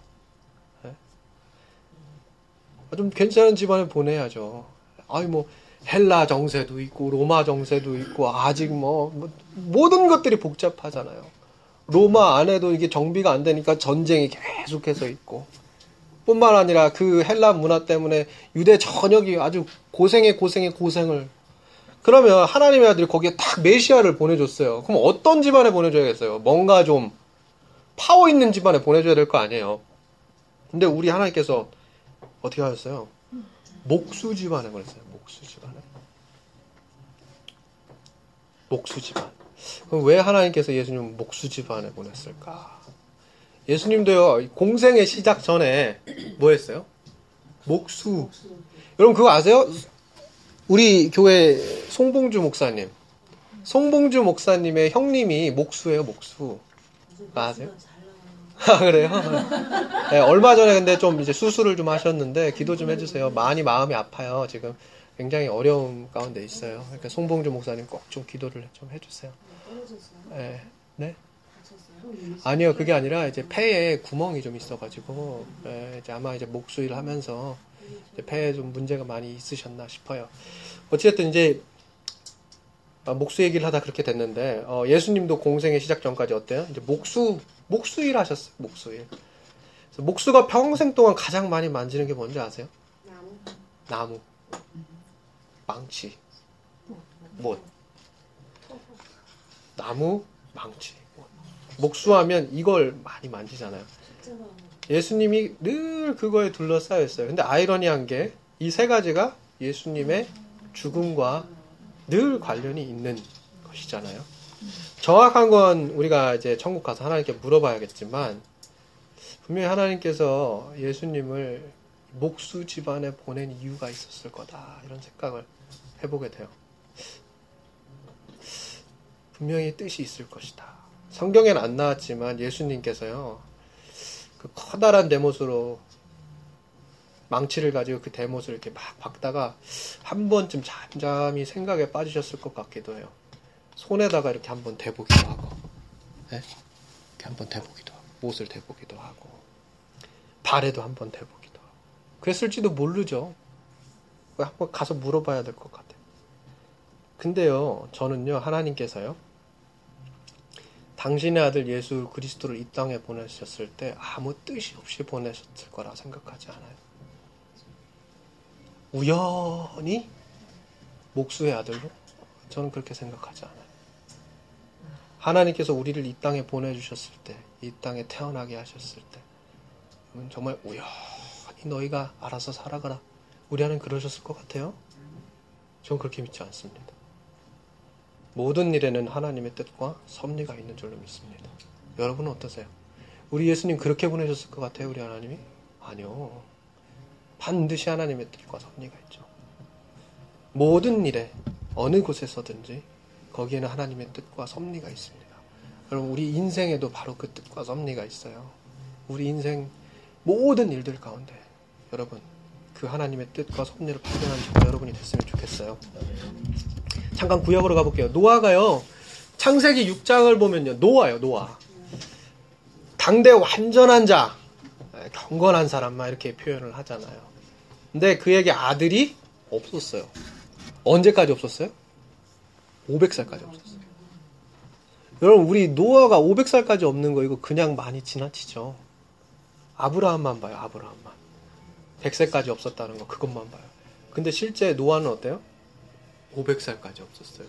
네? 좀 괜찮은 집안에 보내야죠. 아니 뭐 헬라 정세도 있고 로마 정세도 있고 아직 뭐, 뭐 모든 것들이 복잡하잖아요. 로마 안에도 이게 정비가 안 되니까 전쟁이 계속해서 있고 뿐만 아니라 그 헬라 문화 때문에 유대 전역이 아주 고생의 고생의 고생을 그러면 하나님의 아들이 거기에 딱 메시아를 보내줬어요. 그럼 어떤 집안에 보내줘야겠어요? 뭔가 좀 파워 있는 집안에 보내줘야 될 거 아니에요. 근데 우리 하나님께서 어떻게 하셨어요? 목수 집안에 보냈어요. 목수 집안에. 목수 집안. 그럼 왜 하나님께서 예수님 목수 집안에 보냈을까? 예수님도요, 공생의 시작 전에 뭐 했어요? 목수. 여러분 그거 아세요? 우리 교회 송봉주 목사님. 송봉주 목사님의 형님이 목수예요, 목수. 아세요? 아, 그래요? 네, 얼마 전에 근데 좀 이제 수술을 좀 하셨는데 기도 좀 해주세요. 많이 마음이 아파요. 지금 굉장히 어려움 가운데 있어요. 그러니까 송봉주 목사님 꼭 좀 기도를 좀 해주세요. 네. 네? 아니요, 그게 아니라 이제 폐에 구멍이 좀 있어가지고 네, 이제 아마 이제 목수일 하면서 이제 폐에 좀 문제가 많이 있으셨나 싶어요. 어쨌든 이제 아, 목수 얘기를 하다 그렇게 됐는데 어, 예수님도 공생의 시작 전까지 어때요? 이제 목수 목수일 하셨어요. 목수일. 목수가 평생 동안 가장 많이 만지는 게 뭔지 아세요? 나무. 나무. 망치. 못. 나무, 망치. 목수하면 이걸 많이 만지잖아요. 예수님이 늘 그거에 둘러싸여 있어요. 근데 아이러니한 게 이 세 가지가 예수님의 죽음과 늘 관련이 있는 것이잖아요. 정확한 건 우리가 이제 천국 가서 하나님께 물어봐야겠지만 분명히 하나님께서 예수님을 목수 집안에 보낸 이유가 있었을 거다 이런 생각을 해보게 돼요. 분명히 뜻이 있을 것이다. 성경에는 안 나왔지만 예수님께서요 그 커다란 대못으로 망치를 가지고 그 대못을 이렇게 막 박다가 한 번쯤 잠잠히 생각에 빠지셨을 것 같기도 해요. 손에다가 이렇게 한번 대보기도 하고, 네? 이렇게 한번 대보기도 하고, 못을 대보기도 하고, 발에도 한번 대보기도 하고. 그랬을지도 모르죠. 한번 가서 물어봐야 될 것 같아요. 근데요, 저는요, 하나님께서요, 당신의 아들 예수 그리스도를 이 땅에 보내셨을 때 아무 뜻이 없이 보내셨을 거라 생각하지 않아요. 우연히 목수의 아들로 저는 그렇게 생각하지 않아요. 하나님께서 우리를 이 땅에 보내주셨을 때, 이 땅에 태어나게 하셨을 때, 정말 우연히 너희가 알아서 살아가라. 우리 안에 그러셨을 것 같아요? 저는 그렇게 믿지 않습니다. 모든 일에는 하나님의 뜻과 섭리가 있는 줄로 믿습니다. 여러분은 어떠세요? 우리 예수님 그렇게 보내셨을 것 같아요, 우리 하나님이? 아니요. 반드시 하나님의 뜻과 섭리가 있죠. 모든 일에, 어느 곳에서든지 거기에는 하나님의 뜻과 섭리가 있습니다. 여러분, 우리 인생에도 바로 그 뜻과 섭리가 있어요. 우리 인생 모든 일들 가운데 여러분 그 하나님의 뜻과 섭리를 발견하는 저 여러분이 됐으면 좋겠어요. 잠깐 구역으로 가볼게요. 노아가요. 창세기 6장을 보면요. 노아요, 노아. 당대 완전한 자, 경건한 사람만 이렇게 표현을 하잖아요. 근데 그에게 아들이 없었어요. 언제까지 없었어요? 500살까지 없었어요. 여러분, 우리 노아가 500살까지 없는 거 이거 그냥 많이 지나치죠. 아브라함만 봐요, 아브라함만. 100세까지 없었다는 거, 그것만 봐요. 근데 실제 노아는 어때요? 500살까지 없었어요.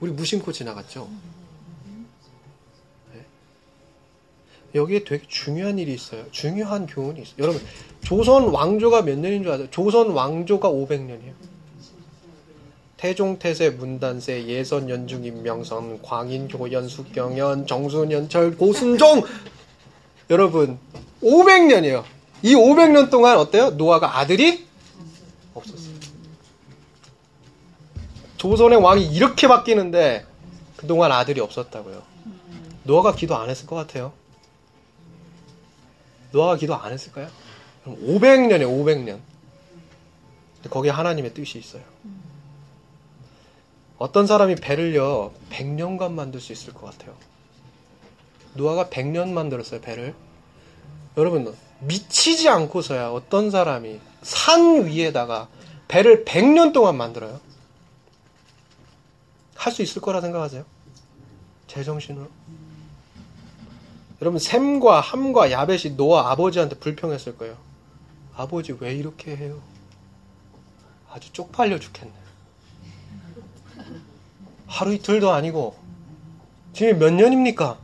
우리 무심코 지나갔죠? 네. 여기에 되게 중요한 일이 있어요. 중요한 교훈이 있어요. 여러분, 조선 왕조가 몇 년인 줄 아세요? 조선 왕조가 500년이에요. 태종, 태세, 문단세, 예선, 연중, 임명선, 광인, 교연, 숙경연, 정순, 연철, 고순종! 여러분, 500년이에요. 이 500년 동안 어때요? 노아가 아들이 없었어요. 조선의 왕이 이렇게 바뀌는데 그동안 아들이 없었다고요. 노아가 기도 안 했을 것 같아요. 노아가 기도 안 했을까요? 500년에 500년. 거기에 하나님의 뜻이 있어요. 어떤 사람이 배를요, 100년간 만들 수 있을 것 같아요. 노아가 100년 만들었어요, 배를. 여러분, 미치지 않고서야 어떤 사람이 산 위에다가 배를 100년 동안 만들어요. 할 수 있을 거라 생각하세요? 제정신으로? 여러분, 샘과 함과 야벳이 노아 아버지한테 불평했을 거예요. 아버지 왜 이렇게 해요? 아주 쪽팔려 죽겠네. 하루 이틀도 아니고 지금 몇 년입니까?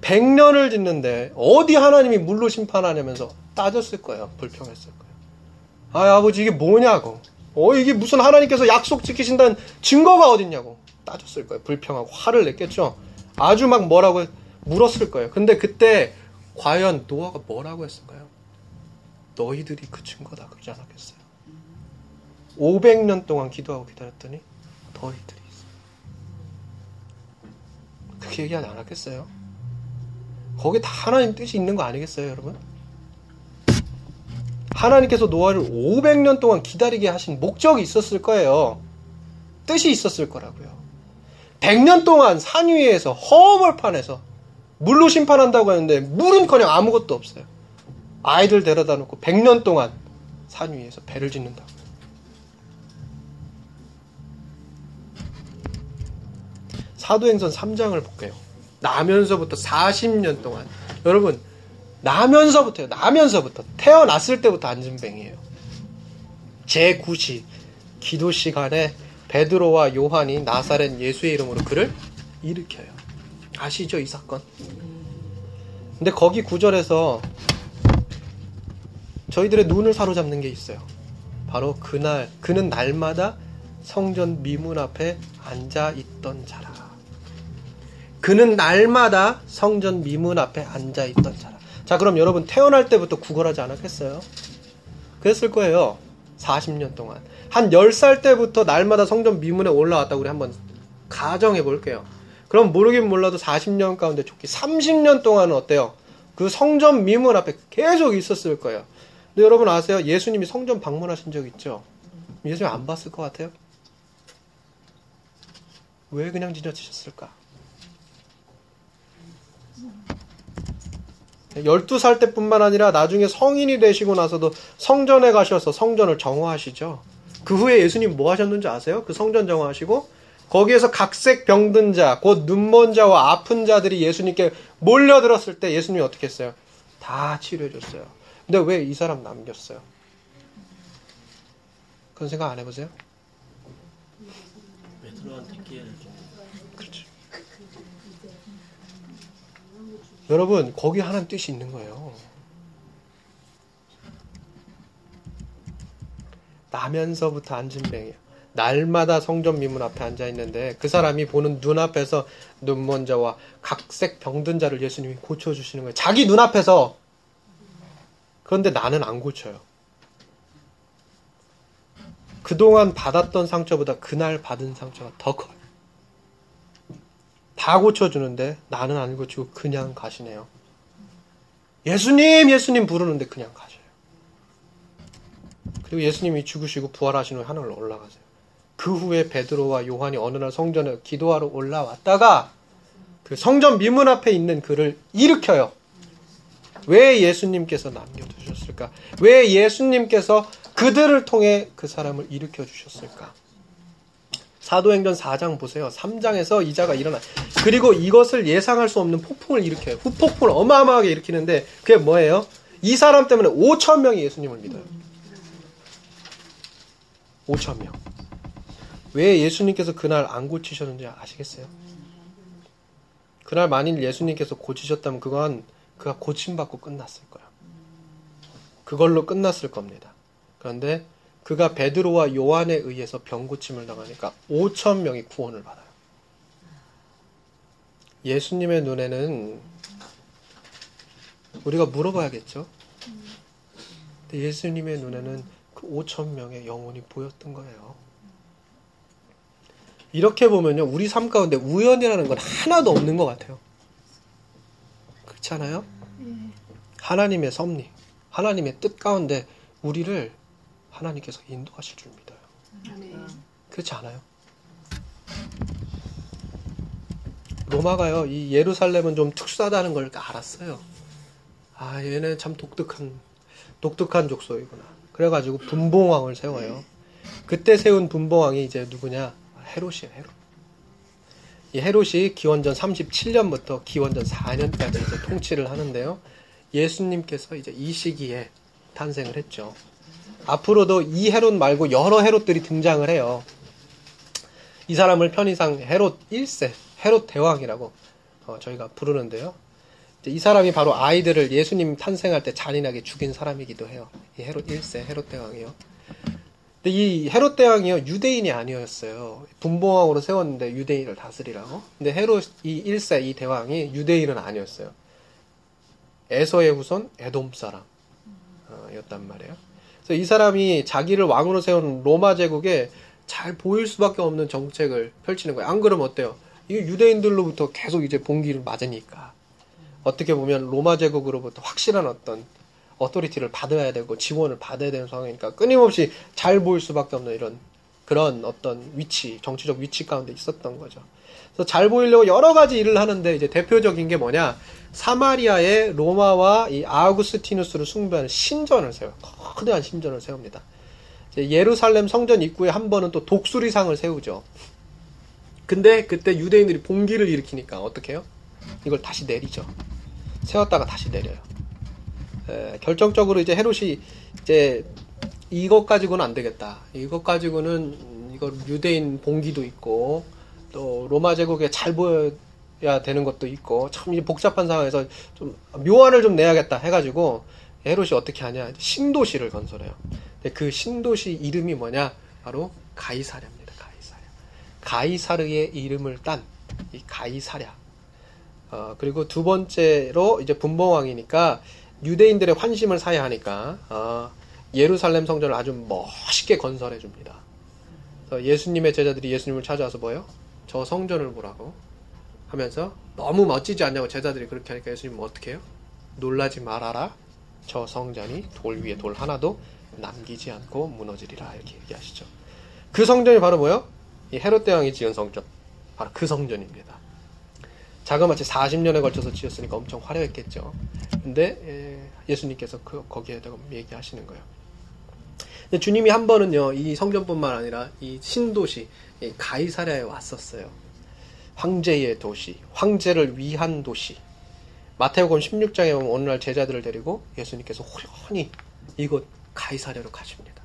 100년을 짓는데 어디 하나님이 물로 심판하냐면서 따졌을 거예요. 불평했을 거예요. 아, 아버지 이게 뭐냐고. 어, 이게 무슨 하나님께서 약속 지키신다는 증거가 어딨냐고. 따졌을 거예요. 불평하고 화를 냈겠죠. 아주 막 뭐라고 물었을 거예요. 근데 그때 과연 노아가 뭐라고 했을까요? 너희들이 그 증거다 그러지 않았겠어요? 500년 동안 기도하고 기다렸더니 너희들이. 그렇게 얘기 하지 않았겠어요? 거기에 다 하나님 뜻이 있는 거 아니겠어요, 여러분? 하나님께서 노아를 500년 동안 기다리게 하신 목적이 있었을 거예요. 뜻이 있었을 거라고요. 100년 동안 산 위에서 허벌판에서 물로 심판한다고 하는데 물은커녕 아무것도 없어요. 아이들 데려다 놓고 100년 동안 산 위에서 배를 짓는다고. 사도행전 3장을 볼게요. 나면서부터 40년 동안 여러분 나면서부터요. 나면서부터 태어났을 때부터 안진뱅이에요. 제9시 기도 시간에 베드로와 요한이 나사렛 예수의 이름으로 그를 일으켜요. 아시죠 이 사건? 근데 거기 구절에서 저희들의 눈을 사로잡는 게 있어요. 바로 그날 그는 날마다 성전 미문 앞에 앉아 있던 자라. 그는 날마다 성전 미문 앞에 앉아 있던 자라. 자, 그럼 여러분 태어날 때부터 구걸하지 않았겠어요? 그랬을 거예요. 40년 동안. 한 10살 때부터 날마다 성전 미문에 올라왔다고 우리 한번 가정해 볼게요. 그럼 모르긴 몰라도 40년 가운데 좋게 30년 동안은 어때요? 그 성전 미문 앞에 계속 있었을 거예요. 근데 여러분 아세요? 예수님이 성전 방문하신 적 있죠? 예수님 안 봤을 것 같아요? 왜 그냥 지나치셨을까? 12살 때뿐만 아니라 나중에 성인이 되시고 나서도 성전에 가셔서 성전을 정화하시죠. 그 후에 예수님 뭐 하셨는지 아세요? 그 성전 정화하시고 거기에서 각색 병든 자, 곧 눈먼 자와 아픈 자들이 예수님께 몰려들었을 때 예수님이 어떻게 했어요? 다 치료해 줬어요. 근데 왜 이 사람 남겼어요? 그런 생각 안 해보세요? 베드로한테 기회를 줘. 그렇죠. 여러분, 거기 하나님 뜻이 있는 거예요. 나면서부터 앉은뱅이야. 날마다 성전 미문 앞에 앉아 있는데 그 사람이 보는 눈앞에서 눈먼 자와 각색 병든 자를 예수님이 고쳐 주시는 거예요. 자기 눈앞에서. 그런데 나는 안 고쳐요. 그동안 받았던 상처보다 그날 받은 상처가 더 커요. 다 고쳐주는데 나는 안 고치고 그냥 가시네요. 예수님, 예수님 부르는데 그냥 가셔요. 그리고 예수님이 죽으시고 부활하신 후에 하늘로 올라가세요. 그 후에 베드로와 요한이 어느 날 성전에 기도하러 올라왔다가 그 성전 미문 앞에 있는 그를 일으켜요. 왜 예수님께서 남겨두셨을까? 왜 예수님께서 그들을 통해 그 사람을 일으켜 주셨을까? 사도행전 4장 보세요. 3장에서 이자가 일어나. 그리고 이것을 예상할 수 없는 폭풍을 일으켜요. 후폭풍을 어마어마하게 일으키는데 그게 뭐예요? 이 사람 때문에 5천 명이 예수님을 믿어요. 5천 명. 왜 예수님께서 그날 안 고치셨는지 아시겠어요? 그날 만일 예수님께서 고치셨다면 그건 그가 고침받고 끝났을 거예요. 그걸로 끝났을 겁니다. 그런데 그가 베드로와 요한에 의해서 병고침을 당하니까 5천 명이 구원을 받아요. 예수님의 눈에는 우리가 물어봐야겠죠. 근데 예수님의 눈에는 그 5천 명의 영혼이 보였던 거예요. 이렇게 보면요, 우리 삶 가운데 우연이라는 건 하나도 없는 것 같아요. 그렇지 않아요? 하나님의 섭리, 하나님의 뜻 가운데 우리를 하나님께서 인도하실 줄 믿어요. 그렇지 않아요? 로마가요, 이 예루살렘은 좀 특수하다는 걸 알았어요. 아, 얘네 참 독특한, 독특한 족속이구나. 그래가지고 분봉왕을 세워요. 그때 세운 분봉왕이 이제 누구냐? 헤롯이에요, 헤롯. 이 헤롯이 기원전 37년부터 기원전 4년까지 이제 통치를 하는데요. 예수님께서 이제 이 시기에 탄생을 했죠. 앞으로도 이 헤롯 말고 여러 헤롯들이 등장을 해요. 이 사람을 편의상 헤롯 1세, 헤롯 대왕이라고 어, 저희가 부르는데요. 이 사람이 바로 아이들을 예수님 탄생할 때 잔인하게 죽인 사람이기도 해요. 이 헤롯 1세, 헤롯 대왕이요. 근데 이 헤롯 대왕이요, 유대인이 아니었어요. 분봉왕으로 세웠는데 유대인을 다스리라고. 근데 헤롯 이 1세, 이 대왕이 유대인은 아니었어요. 에서의 후손, 에돔 사람. 어, 였단 말이에요. 그래서 이 사람이 자기를 왕으로 세운 로마 제국에 잘 보일 수밖에 없는 정책을 펼치는 거예요. 안 그러면 어때요? 이게 유대인들로부터 계속 이제 봉기를 맞으니까. 어떻게 보면 로마 제국으로부터 확실한 어떤 authority를 받아야 되고 지원을 받아야 되는 상황이니까 끊임없이 잘 보일 수밖에 없는 이런 그런 어떤 위치, 정치적 위치 가운데 있었던 거죠. 그래서 잘 보이려고 여러 가지 일을 하는데 이제 대표적인 게 뭐냐? 사마리아에 로마와 이 아우구스티누스를 숭배하는 신전을 세워요. 거대한 신전을 세웁니다. 예루살렘 성전 입구에 한 번은 또 독수리상을 세우죠. 근데 그때 유대인들이 봉기를 일으키니까 어떻게 해요? 이걸 다시 내리죠. 세웠다가 다시 내려요. 에, 결정적으로 이제 헤롯이 이제 이것 가지고는 안 되겠다. 이것 가지고는 이거 유대인 봉기도 있고 또 로마 제국에 잘 보여야 되는 것도 있고 참 복잡한 상황에서 좀 묘안을 좀 내야겠다 해가지고 헤롯이 어떻게 하냐 신도시를 건설해요. 그 신도시 이름이 뭐냐 바로 가이사랴입니다. 가이사랴. 가이사르의 이름을 딴 이 가이사랴. 어, 그리고 두 번째로 이제 분봉왕이니까 유대인들의 환심을 사야 하니까 어, 예루살렘 성전을 아주 멋있게 건설해 줍니다. 예수님의 제자들이 예수님을 찾아와서 뭐요? 저 성전을 보라고 하면서 너무 멋지지 않냐고 제자들이 그렇게 하니까 예수님은 어떻게 해요? 놀라지 말아라. 저 성전이 돌 위에 돌 하나도 남기지 않고 무너지리라 이렇게 얘기하시죠. 그 성전이 바로 뭐요? 이 헤롯 대왕이 지은 성전. 바로 그 성전입니다. 자그마치 40년에 걸쳐서 지었으니까 엄청 화려했겠죠. 근데 예, 예수님께서 그 거기에다가 얘기하시는 거예요. 주님이 한 번은요 이 성전뿐만 아니라 이 신도시 이 가이사랴에 왔었어요. 황제의 도시, 황제를 위한 도시. 마태복음 16장에 보면 오늘날 제자들을 데리고 예수님께서 호련히 이곳 가이사랴로 가십니다.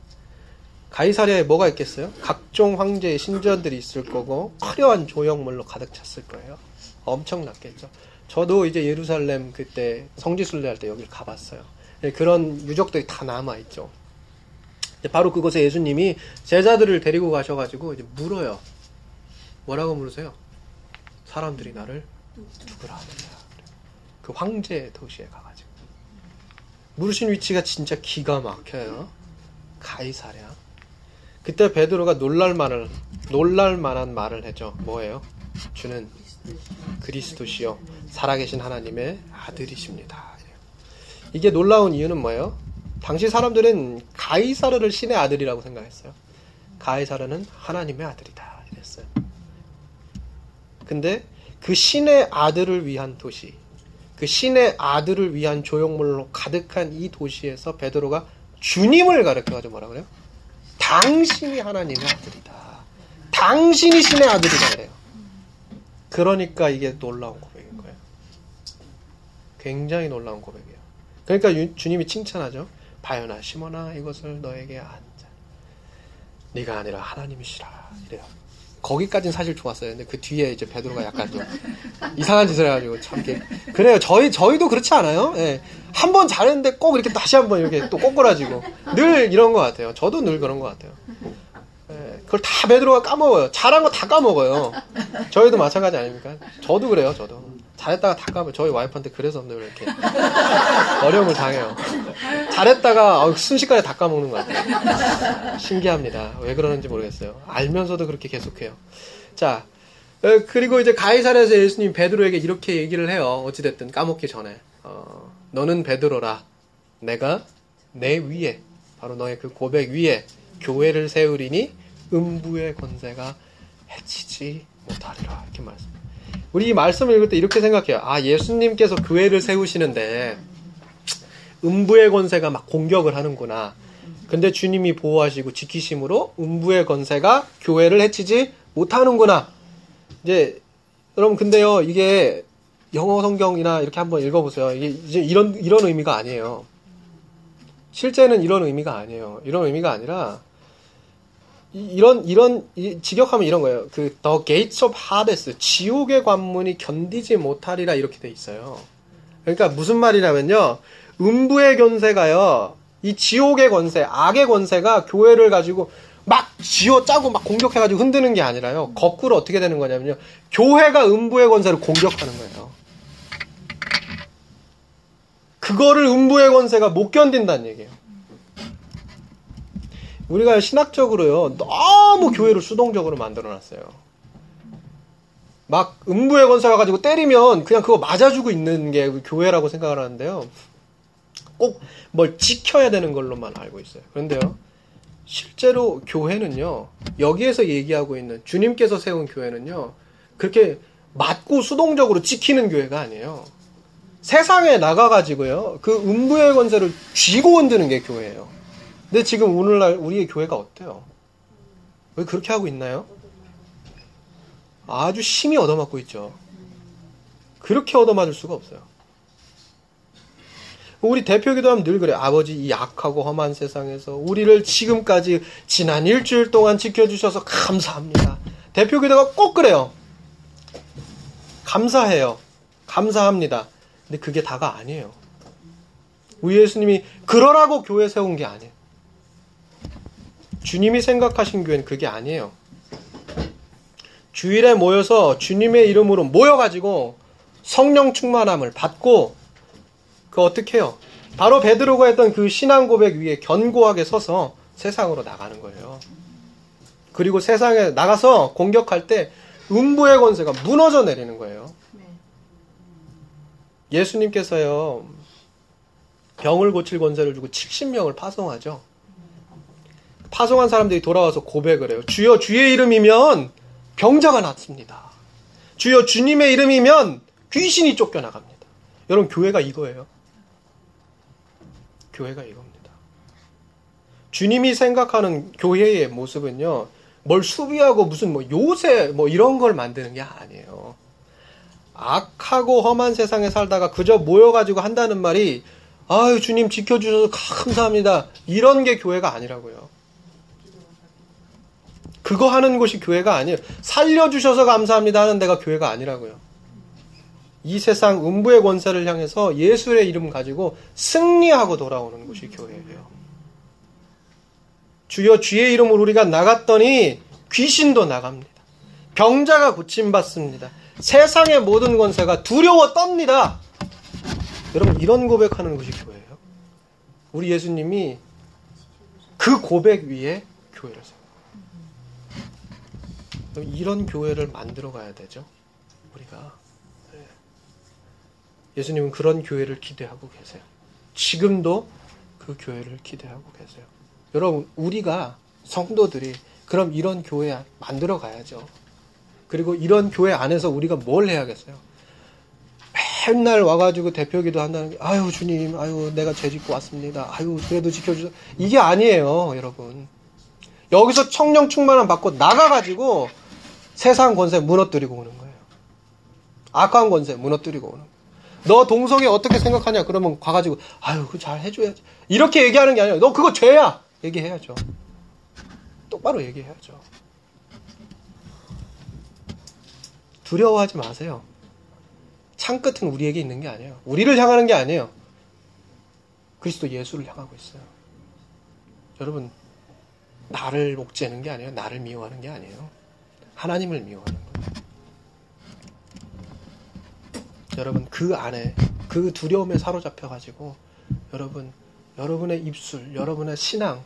가이사랴에 뭐가 있겠어요? 각종 황제의 신전들이 있을 거고 화려한 조형물로 가득 찼을 거예요. 엄청났겠죠. 저도 이제 예루살렘 그때 성지순례 할 때 여기를 가봤어요. 네, 그런 유적들이 다 남아 있죠. 바로 그곳에 예수님이 제자들을 데리고 가셔가지고 이제 물어요. 뭐라고 물으세요? 사람들이 나를 누구라 하느냐. 그 황제 도시에 가가지고. 물으신 위치가 진짜 기가 막혀요. 가이사랴. 그때 베드로가 놀랄만을, 놀랄만한 말을 했죠. 뭐예요? 주는 그리스도시요 살아계신 하나님의 아들이십니다. 이게 놀라운 이유는 뭐예요? 당시 사람들은 가이사르를 신의 아들이라고 생각했어요. 가이사르는 하나님의 아들이다. 이랬어요. 근데 그 신의 아들을 위한 도시, 그 신의 아들을 위한 조형물로 가득한 이 도시에서 베드로가 주님을 가르쳐가지고 뭐라 그래요? 당신이 하나님의 아들이다. 당신이 신의 아들이다 그래요. 그러니까 이게 놀라운 고백인 거예요. 굉장히 놀라운 고백이에요. 그러니까 유, 주님이 칭찬하죠. 바요나 시모나 이것을 너에게 앉아. 네가 아니라 하나님이시라. 이래요. 거기까지는 사실 좋았어요. 근데 그 뒤에 이제 베드로가 약간 좀 이상한 짓을 해가지고 참 이렇게 그래요. 저희 저희도 그렇지 않아요? 예. 한 번 잘했는데 꼭 이렇게 다시 한 번 이렇게 또 꼬꾸라지고 늘 이런 것 같아요. 저도 늘 그런 것 같아요. 그걸 다 베드로가 까먹어요. 잘한 거 다 까먹어요. 저희도 마찬가지 아닙니까? 저도 그래요, 저도. 잘했다가 다 까먹어요. 저희 와이프한테 그래서 늘 이렇게 어려움을 당해요. 잘했다가 순식간에 다 까먹는 것 같아요. 신기합니다. 왜 그러는지 모르겠어요. 알면서도 그렇게 계속해요. 자, 어, 그리고 이제 가이사에서 예수님 베드로에게 이렇게 얘기를 해요. 어찌됐든 까먹기 전에. 어, 너는 베드로라. 내가 내 위에, 바로 너의 그 고백 위에 교회를 세우리니 음부의 권세가 해치지 못하리라 이렇게 말씀. 우리 이 말씀을 읽을 때 이렇게 생각해요. 아 예수님께서 교회를 세우시는데 음부의 권세가 막 공격을 하는구나. 근데 주님이 보호하시고 지키심으로 음부의 권세가 교회를 해치지 못하는구나. 이제 여러분 근데요 이게 영어 성경이나 이렇게 한번 읽어보세요. 이게 이제 이런 이런 의미가 아니에요. 실제는 이런 의미가 아니에요. 이런 의미가 아니라 이런 이런 직역하면 이런 거예요. 그 The Gates of Hades 지옥의 관문이 견디지 못하리라 이렇게 돼 있어요. 그러니까 무슨 말이냐면요. 음부의 권세가요. 이 지옥의 권세, 악의 권세가 교회를 가지고 막 지어 짜고 막 공격해가지고 흔드는 게 아니라요. 거꾸로 어떻게 되는 거냐면요. 교회가 음부의 권세를 공격하는 거예요. 그거를 음부의 권세가 못 견딘다는 얘기예요. 우리가 신학적으로요, 너무 교회를 수동적으로 만들어 놨어요. 막 음부의 권세가 가지고 때리면 그냥 그거 맞아주고 있는 게 교회라고 생각을 하는데요. 꼭 뭘 지켜야 되는 걸로만 알고 있어요. 그런데요, 실제로 교회는요, 여기에서 얘기하고 있는 주님께서 세운 교회는요, 그렇게 맞고 수동적으로 지키는 교회가 아니에요. 세상에 나가가지고요, 그 음부의 권세를 쥐고 흔드는 게 교회예요. 근데 지금 오늘날 우리의 교회가 어때요? 왜 그렇게 하고 있나요? 아주 심히 얻어맞고 있죠. 그렇게 얻어맞을 수가 없어요. 우리 대표기도 하면 늘 그래. 아버지 이 약하고 험한 세상에서 우리를 지금까지 지난 일주일 동안 지켜주셔서 감사합니다. 대표기도가 꼭 그래요. 감사해요. 감사합니다. 근데 그게 다가 아니에요. 우리 예수님이 그러라고 교회 세운 게 아니에요. 주님이 생각하신 교회는 그게 아니에요. 주일에 모여서 주님의 이름으로 모여가지고 성령 충만함을 받고 그 어떻게 해요? 바로 베드로가 했던 그 신앙 고백 위에 견고하게 서서 세상으로 나가는 거예요. 그리고 세상에 나가서 공격할 때 음부의 권세가 무너져 내리는 거예요. 예수님께서요, 병을 고칠 권세를 주고 70명을 파송하죠. 파송한 사람들이 돌아와서 고백을 해요. 주여 주의 이름이면 병자가 낫습니다. 주여 주님의 이름이면 귀신이 쫓겨나갑니다. 여러분 교회가 이거예요. 교회가 이겁니다. 주님이 생각하는 교회의 모습은요. 뭘 수비하고 무슨 뭐 요새 뭐 이런 걸 만드는 게 아니에요. 악하고 험한 세상에 살다가 그저 모여가지고 한다는 말이 아유 주님 지켜주셔서 감사합니다. 이런 게 교회가 아니라고요. 그거 하는 곳이 교회가 아니에요. 살려주셔서 감사합니다 하는 데가 교회가 아니라고요. 이 세상 음부의 권세를 향해서 예수의 이름 가지고 승리하고 돌아오는 곳이 교회예요. 주여 주의 이름으로 우리가 나갔더니 귀신도 나갑니다. 병자가 고침받습니다. 세상의 모든 권세가 두려워 떱니다. 여러분 이런 고백하는 것이 교회예요. 우리 예수님이 그 고백 위에 교회를 세요. 이런 교회를 만들어 가야 되죠. 우리가. 네. 예수님은 그런 교회를 기대하고 계세요. 지금도 그 교회를 기대하고 계세요. 여러분, 우리가 성도들이 그럼 이런 교회 만들어 가야죠. 그리고 이런 교회 안에서 우리가 뭘 해야겠어요? 맨날 와가지고 대표기도 한다는 게, 아유, 주님, 아유, 내가 죄 짓고 왔습니다. 아유, 그래도 지켜주세요. 이게 아니에요, 여러분. 여기서 청령 충만함 받고 나가가지고 세상 권세 무너뜨리고 오는 거예요. 악한 권세 무너뜨리고 오는 거예요. 너 동성애 어떻게 생각하냐? 그러면 가가지고, 아유, 그잘 해줘야지. 이렇게 얘기하는 게 아니라, 너 그거 죄야! 얘기해야죠. 똑바로 얘기해야죠. 두려워하지 마세요. 창 끝은 우리에게 있는 게 아니에요. 우리를 향하는 게 아니에요. 그리스도 예수를 향하고 있어요. 여러분, 나를 옥죄는 게 아니에요. 나를 미워하는 게 아니에요. 하나님을 미워하는 거예요. 여러분 그 안에 그 두려움에 사로잡혀 가지고 여러분 여러분의 입술, 여러분의 신앙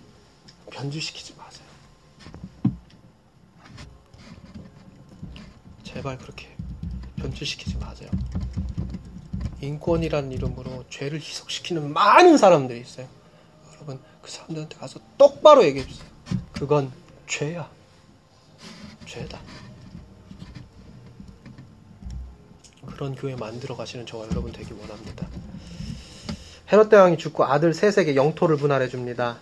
변주시키지 마세요. 제발 그렇게 변주시키지 마세요. 인권이라는 이름으로 죄를 희석시키는 많은 사람들이 있어요. 여러분 그 사람들한테 가서 똑바로 얘기해 주세요. 그건 죄야. 죄다. 그런 교회 만들어 가시는 저와 여러분 되기 원합니다. 헤롯 대왕이 죽고 아들 셋에게 영토를 분할해 줍니다.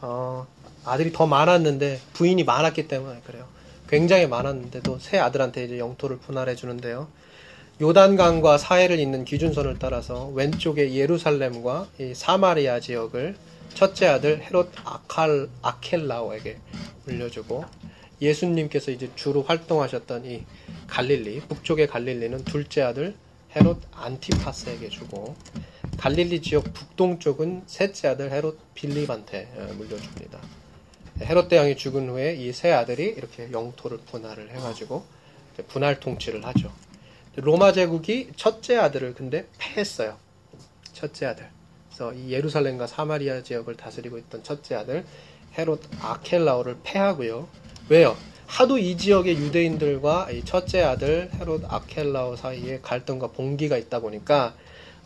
어, 아들이 더 많았는데 부인이 많았기 때문에 그래요. 굉장히 많았는데도 세 아들한테 이제 영토를 분할해 주는데요. 요단강과 사해를 잇는 기준선을 따라서 왼쪽에 예루살렘과 사마리아 지역을 첫째 아들 헤롯 아칼, 아켈라오에게 물려주고 예수님께서 이제 주로 활동하셨던 이 갈릴리, 북쪽의 갈릴리는 둘째 아들 헤롯 안티파스에게 주고 갈릴리 지역 북동쪽은 셋째 아들 헤롯 빌립한테 어, 물려줍니다. 헤롯 대왕이 죽은 후에 이 세 아들이 이렇게 영토를 분할을 해가지고 분할 통치를 하죠. 로마 제국이 첫째 아들을 근데 패했어요. 첫째 아들. 그래서 이 예루살렘과 사마리아 지역을 다스리고 있던 첫째 아들 헤롯 아켈라오를 패하고요. 왜요? 하도 이 지역의 유대인들과 이 첫째 아들 헤롯 아켈라오 사이에 갈등과 봉기가 있다 보니까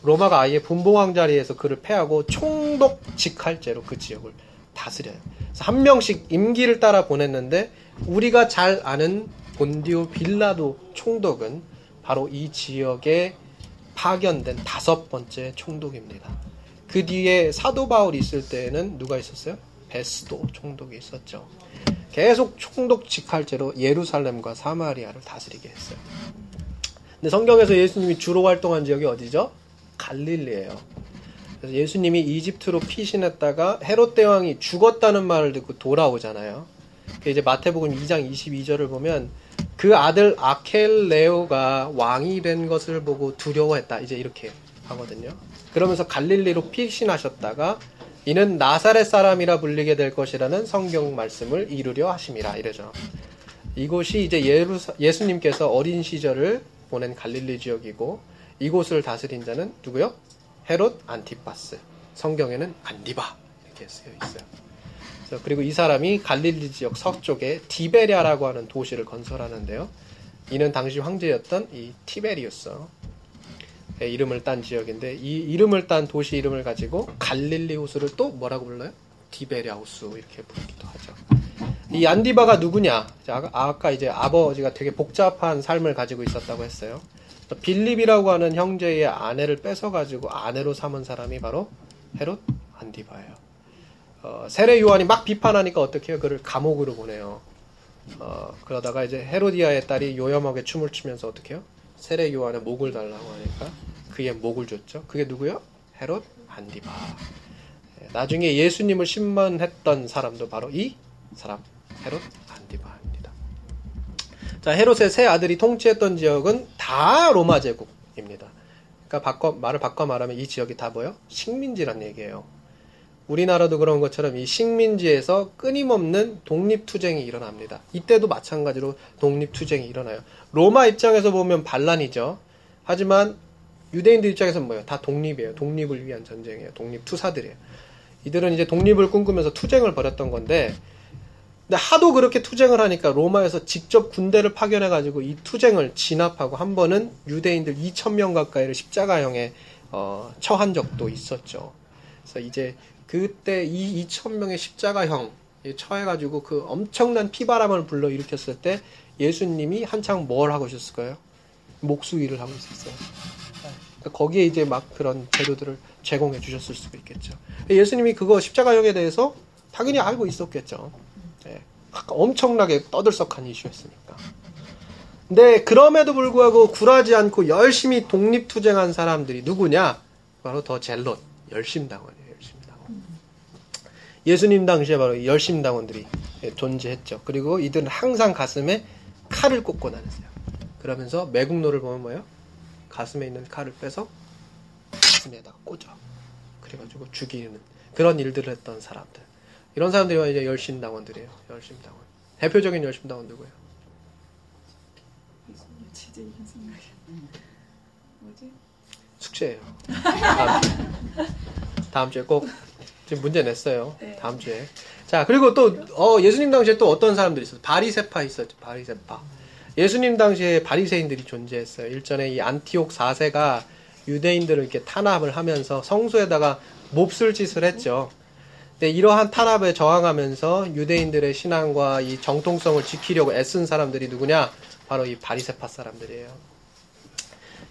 로마가 아예 분봉왕 자리에서 그를 패하고 총독 직할제로 그 지역을 다스려요. 그래서 한 명씩 임기를 따라 보냈는데 우리가 잘 아는 본디오 빌라도 총독은 바로 이 지역에 파견된 다섯 번째 총독입니다. 그 뒤에 사도 바울이 있을 때에는 누가 있었어요? 베스도 총독이 있었죠. 계속 총독 직할제로 예루살렘과 사마리아를 다스리게 했어요. 근데 성경에서 예수님이 주로 활동한 지역이 어디죠? 갈릴리예요. 그래서 예수님이 이집트로 피신했다가 헤롯 대왕이 죽었다는 말을 듣고 돌아오잖아요. 이제 마태복음 2장 22절을 보면 그 아들 아켈레오가 왕이 된 것을 보고 두려워했다. 이제 이렇게 하거든요. 그러면서 갈릴리로 피신하셨다가 이는 나사렛 사람이라 불리게 될 것이라는 성경 말씀을 이루려 하심이라 이러죠. 이곳이 이제 예루사, 예수님께서 어린 시절을 보낸 갈릴리 지역이고 이곳을 다스린 자는 누구요? 헤롯 안티파스. 성경에는 안디바 이렇게 쓰여 있어요. 그리고 이 사람이 갈릴리 지역 서쪽에 디베리아라고 하는 도시를 건설하는데요. 이는 당시 황제였던 이 티베리우스 이름을 딴 지역인데 이 이름을 딴 도시 이름을 가지고 갈릴리 호수를 또 뭐라고 불러요? 디베리아 호수 이렇게 부르기도 하죠. 이 안디바가 누구냐? 아까 이제 아버지가 되게 복잡한 삶을 가지고 있었다고 했어요. 빌립이라고 하는 형제의 아내를 뺏어가지고 아내로 삼은 사람이 바로 헤롯 안디바예요. 어, 세례 요한이 막 비판하니까 어떻게 해요? 그를 감옥으로 보내요. 어, 그러다가 이제 헤로디아의 딸이 요염하게 춤을 추면서 어떻게 해요? 세례 요한의 목을 달라고 하니까 그의 목을 줬죠. 그게 누구요? 헤롯 안디바. 예, 나중에 예수님을 신문했던 사람도 바로 이 사람 헤롯 안디바입니다. 자, 헤롯의 세 아들이 통치했던 지역은 다 로마 제국입니다. 그러니까 바꿔 말을 바꿔 말하면 이 지역이 다 뭐요? 식민지란 얘기예요. 우리나라도 그런 것처럼 이 식민지에서 끊임없는 독립투쟁이 일어납니다. 이때도 마찬가지로 독립투쟁이 일어나요. 로마 입장에서 보면 반란이죠. 하지만 유대인들 입장에서는 뭐예요? 다 독립이에요. 독립을 위한 전쟁이에요. 독립투사들이에요. 이들은 이제 독립을 꿈꾸면서 투쟁을 벌였던 건데, 근데 하도 그렇게 투쟁을 하니까 로마에서 직접 군대를 파견해가지고 이 투쟁을 진압하고 한 번은 유대인들 2천명 가까이를 십자가형에 어, 처한 적도 있었죠. 그래서 이제 그때 이 2천명의 십자가형 처해가지고 그 엄청난 피바람을 불러 일으켰을 때 예수님이 한창 뭘 하고 있었을 까요 목수일을 하고 있었어요. 그러니까 거기에 이제 막 그런 재료들을 제공해 주셨을 수도 있겠죠. 예수님이 그거 십자가형에 대해서 당연히 알고 있었겠죠. 네. 엄청나게 떠들썩한 이슈였으니까. 근데 그럼에도 불구하고 굴하지 않고 열심히 독립투쟁한 사람들이 누구냐? 바로 더 젤롯, 열심당원이에요. 예수님 당시에 바로 열심당원들이 존재했죠. 그리고 이들은 항상 가슴에 칼을 꽂고 다녔어요. 그러면서 매국노를 보면 뭐예요? 가슴에 있는 칼을 빼서 가슴에다가 꽂아. 그래가지고 죽이는 그런 일들을 했던 사람들. 이런 사람들이 이제 열심당원들이에요. 열심당원. 대표적인 열심당원 누구예요? 숙제예요. 다음, 다음 주에 꼭 지금 문제 냈어요. 네. 다음 주에. 자, 그리고 또, 어, 예수님 당시에 또 어떤 사람들이 있었어요? 바리세파 있었죠, 바리세파. 예수님 당시에 바리새인들이 존재했어요. 일전에 이 안티옥 4세가 유대인들을 이렇게 탄압을 하면서 성소에다가 몹쓸 짓을 했죠. 근데 이러한 탄압에 저항하면서 유대인들의 신앙과 이 정통성을 지키려고 애쓴 사람들이 누구냐? 바로 이 바리세파 사람들이에요.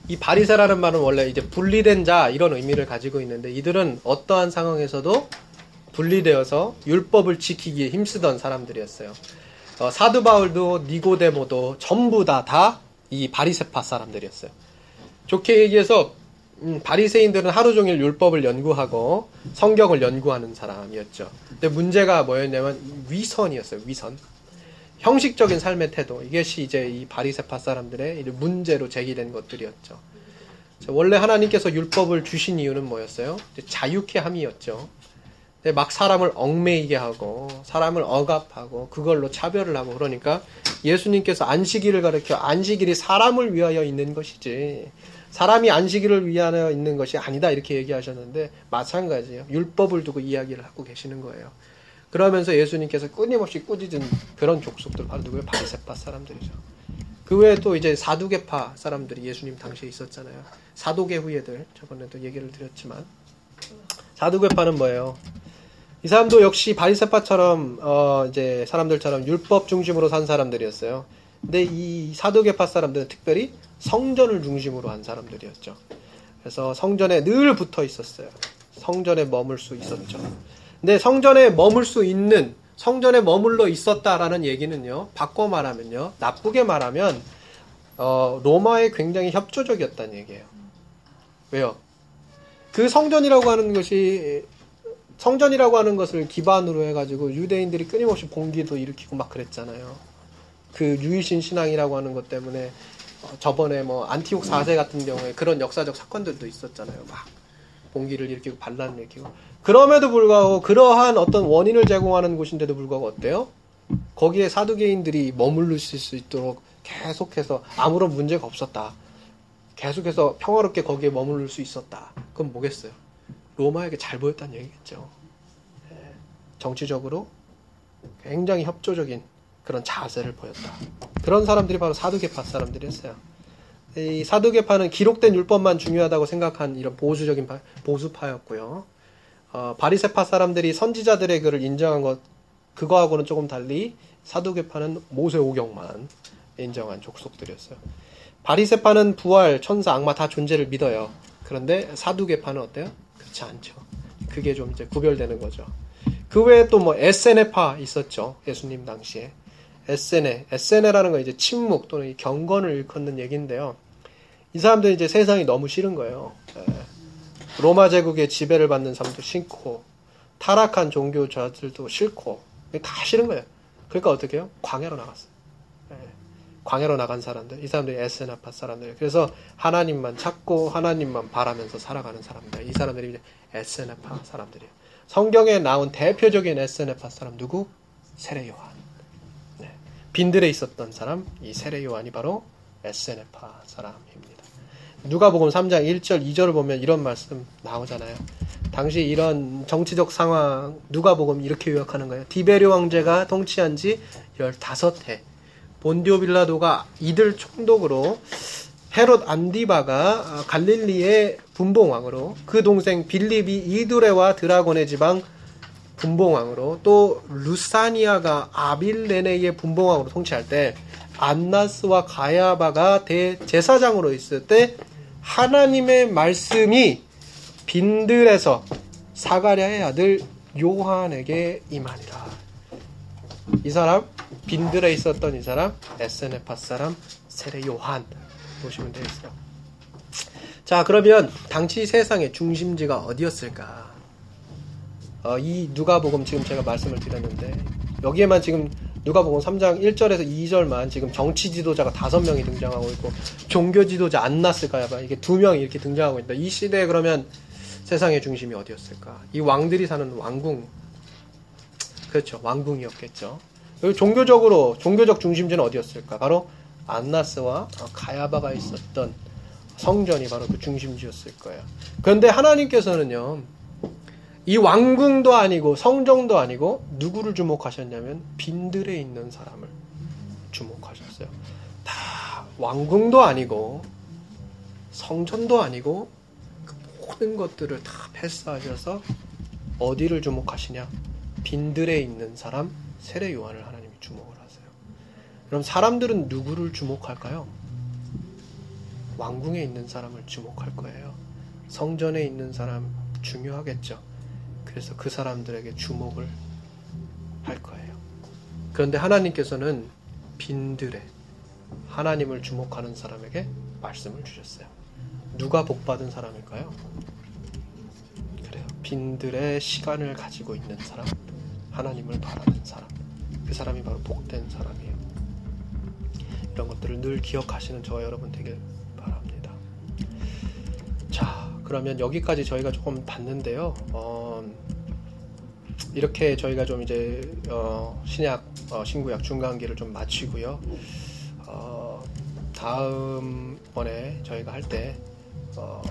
이 바리세라는 말은 원래 이제 분리된 자 이런 의미를 가지고 있는데 이들은 어떠한 상황에서도 분리되어서 율법을 지키기에 힘쓰던 사람들이었어요. 어, 사두 바울도 니고데모도 전부 다 다 이 바리세파 사람들이었어요. 좋게 얘기해서 음, 바리새인들은 하루 종일 율법을 연구하고 성경을 연구하는 사람이었죠. 근데 문제가 뭐였냐면 위선이었어요. 위선. 형식적인 삶의 태도. 이것이 이제 이 바리새파 사람들의 문제로 제기된 것들이었죠. 원래 하나님께서 율법을 주신 이유는 뭐였어요? 자유케 함이었죠. 막 사람을 얽매이게 하고 사람을 억압하고 그걸로 차별을 하고 그러니까 예수님께서 안식일을 가르켜 안식일이 사람을 위하여 있는 것이지 사람이 안식일을 위하여 있는 것이 아니다 이렇게 얘기하셨는데 마찬가지예요. 율법을 두고 이야기를 하고 계시는 거예요. 그러면서 예수님께서 끊임없이 꾸짖은 그런 족속들 바로 누구예요? 바리새파 사람들이죠. 그 외에 또 이제 사두개파 사람들이 예수님 당시에 있었잖아요. 사도계 후예들 저번에도 얘기를 드렸지만 사두개파는 뭐예요? 이 사람도 역시 바리새파처럼 어 이제 사람들처럼 율법 중심으로 산 사람들이었어요. 근데 이 사도계파 사람들은 특별히 성전을 중심으로 한 사람들이었죠. 그래서 성전에 늘 붙어 있었어요. 성전에 머물 수 있었죠. 근데 성전에 머물 수 있는 성전에 머물러 있었다라는 얘기는요. 바꿔 말하면요. 나쁘게 말하면 어, 로마에 굉장히 협조적이었다는 얘기예요. 왜요? 그 성전이라고 하는 것이 성전이라고 하는 것을 기반으로 해가지고 유대인들이 끊임없이 봉기도 일으키고 막 그랬잖아요. 그 유일신 신앙이라고 하는 것 때문에 어, 저번에 뭐 안티옥 4세 같은 경우에 그런 역사적 사건들도 있었잖아요. 막 봉기를 일으키고 반란을 일으키고 그럼에도 불구하고 그러한 어떤 원인을 제공하는 곳인데도 불구하고 어때요? 거기에 사두개인들이 있을 수 있도록 계속해서 아무런 문제가 없었다. 계속해서 평화롭게 거기에 머무를 수 있었다. 그건 뭐겠어요? 로마에게 잘 보였다는 얘기겠죠. 예, 정치적으로 굉장히 협조적인 그런 자세를 보였다. 그런 사람들이 바로 사두개파 사람들이었어요. 이 사두개파는 기록된 율법만 중요하다고 생각한 이런 보수적인 보수파였고요. 어, 바리세파 사람들이 선지자들의 글을 인정한 것 그거하고는 조금 달리 사두개파는 모세 오경만 인정한 족속들이었어요. 바리세파는 부활, 천사, 악마 다 존재를 믿어요. 그런데 사두개파는 어때요? 그렇지 않죠. 그게 좀 이제 구별되는 거죠. 그 외에 또 뭐 에세네파 있었죠. 예수님 당시에. 에세네. 에세네라는 건 이제 침묵 또는 경건을 일컫는 얘기인데요. 이 사람들이 이제 세상이 너무 싫은 거예요. 예. 로마 제국의 지배를 받는 사람도 싫고, 타락한 종교자들도 싫고, 다 싫은 거예요. 그러니까 어떻게 해요? 광야로 나갔어요. 예. 광야로 나간 사람들, 이 사람들이 에세나파 사람들. 그래서 하나님만 찾고 하나님만 바라면서 살아가는 사람들. 이 사람들이 이제 에세나파 사람들이에요. 성경에 나온 대표적인 에세나파 사람 누구? 세례 요한. 네. 빈들에 있었던 사람, 이 세례 요한이 바로 에세네파 사람입니다. 누가복음 3장 1절 2절을 보면 이런 말씀 나오잖아요. 당시 이런 정치적 상황 누가복음 이렇게 요약하는 거예요. 디베르 왕제가 통치한 지 15해. 본디오 빌라도가 이들 총독으로 헤롯 안디바가 갈릴리의 분봉왕으로 그 동생 빌립이 이두레와 드라곤의 지방 분봉왕으로 또 루사니아가 아빌레네의 분봉왕으로 통치할 때 안나스와 가야바가 대제사장으로 있을 때 하나님의 말씀이 빈들에서 사가랴의 아들 요한에게 임하니라. 이 사람 빈들에 있었던 이 사람 에스네파 사람 세례 요한 보시면 되겠어요. 자 그러면 당시 세상의 중심지가 어디였을까? 어, 이 누가복음 지금 제가 말씀을 드렸는데 여기에만 지금 누가복음 3장 1절에서 2절만 지금 정치 지도자가 다섯 명이 등장하고 있고 종교 지도자 안 났을까요? 이게 두 명이 이렇게 등장하고 있다. 이 시대에 그러면 세상의 중심이 어디였을까? 이 왕들이 사는 왕궁 그렇죠 왕궁이었겠죠. 종교적으로 종교적 중심지는 어디였을까? 바로 안나스와 가야바가 있었던 성전이 바로 그 중심지였을 거예요. 그런데 하나님께서는요, 이 왕궁도 아니고 성정도 아니고 누구를 주목하셨냐면 빈들에 있는 사람을 주목하셨어요. 다 왕궁도 아니고 성전도 아니고 그 모든 것들을 다 패스하셔서 어디를 주목하시냐? 빈들에 있는 사람 세례 요한을 하나님이 주목을 하세요. 그럼 사람들은 누구를 주목할까요? 왕궁에 있는 사람을 주목할 거예요. 성전에 있는 사람 중요하겠죠. 그래서 그 사람들에게 주목을 할 거예요. 그런데 하나님께서는 빈들에 하나님을 주목하는 사람에게 말씀을 주셨어요. 누가 복받은 사람일까요? 그래요. 빈들의 시간을 가지고 있는 사람, 하나님을 바라는 사람, 그 사람이 바로 복된 사람이에요. 이런 것들을 늘 기억하시는 저와 여러분 되길 바랍니다. 자, 그러면 여기까지 저희가 조금 봤는데요. 어, 이렇게 저희가 좀 이제 어, 신약, 어, 신구약 중간기를 좀 마치고요. 어, 다음 번에 저희가 할때 어,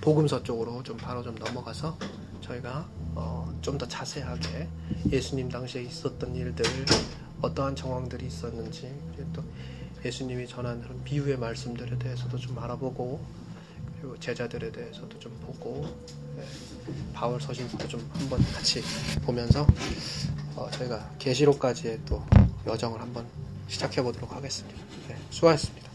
복음서 쪽으로 좀 바로 좀 넘어가서 저희가 어, 좀더 자세하게 예수님 당시에 있었던 일들 어떠한 정황들이 있었는지 또 예수님이 전한 그런 비유의 말씀들에 대해서도 좀 알아보고 제자들에 대해서도 좀 보고 예, 바울 서신도 좀 한번 같이 보면서 어, 저희가 계시록까지의 또 여정을 한번 시작해 보도록 하겠습니다. 네, 수고하셨습니다.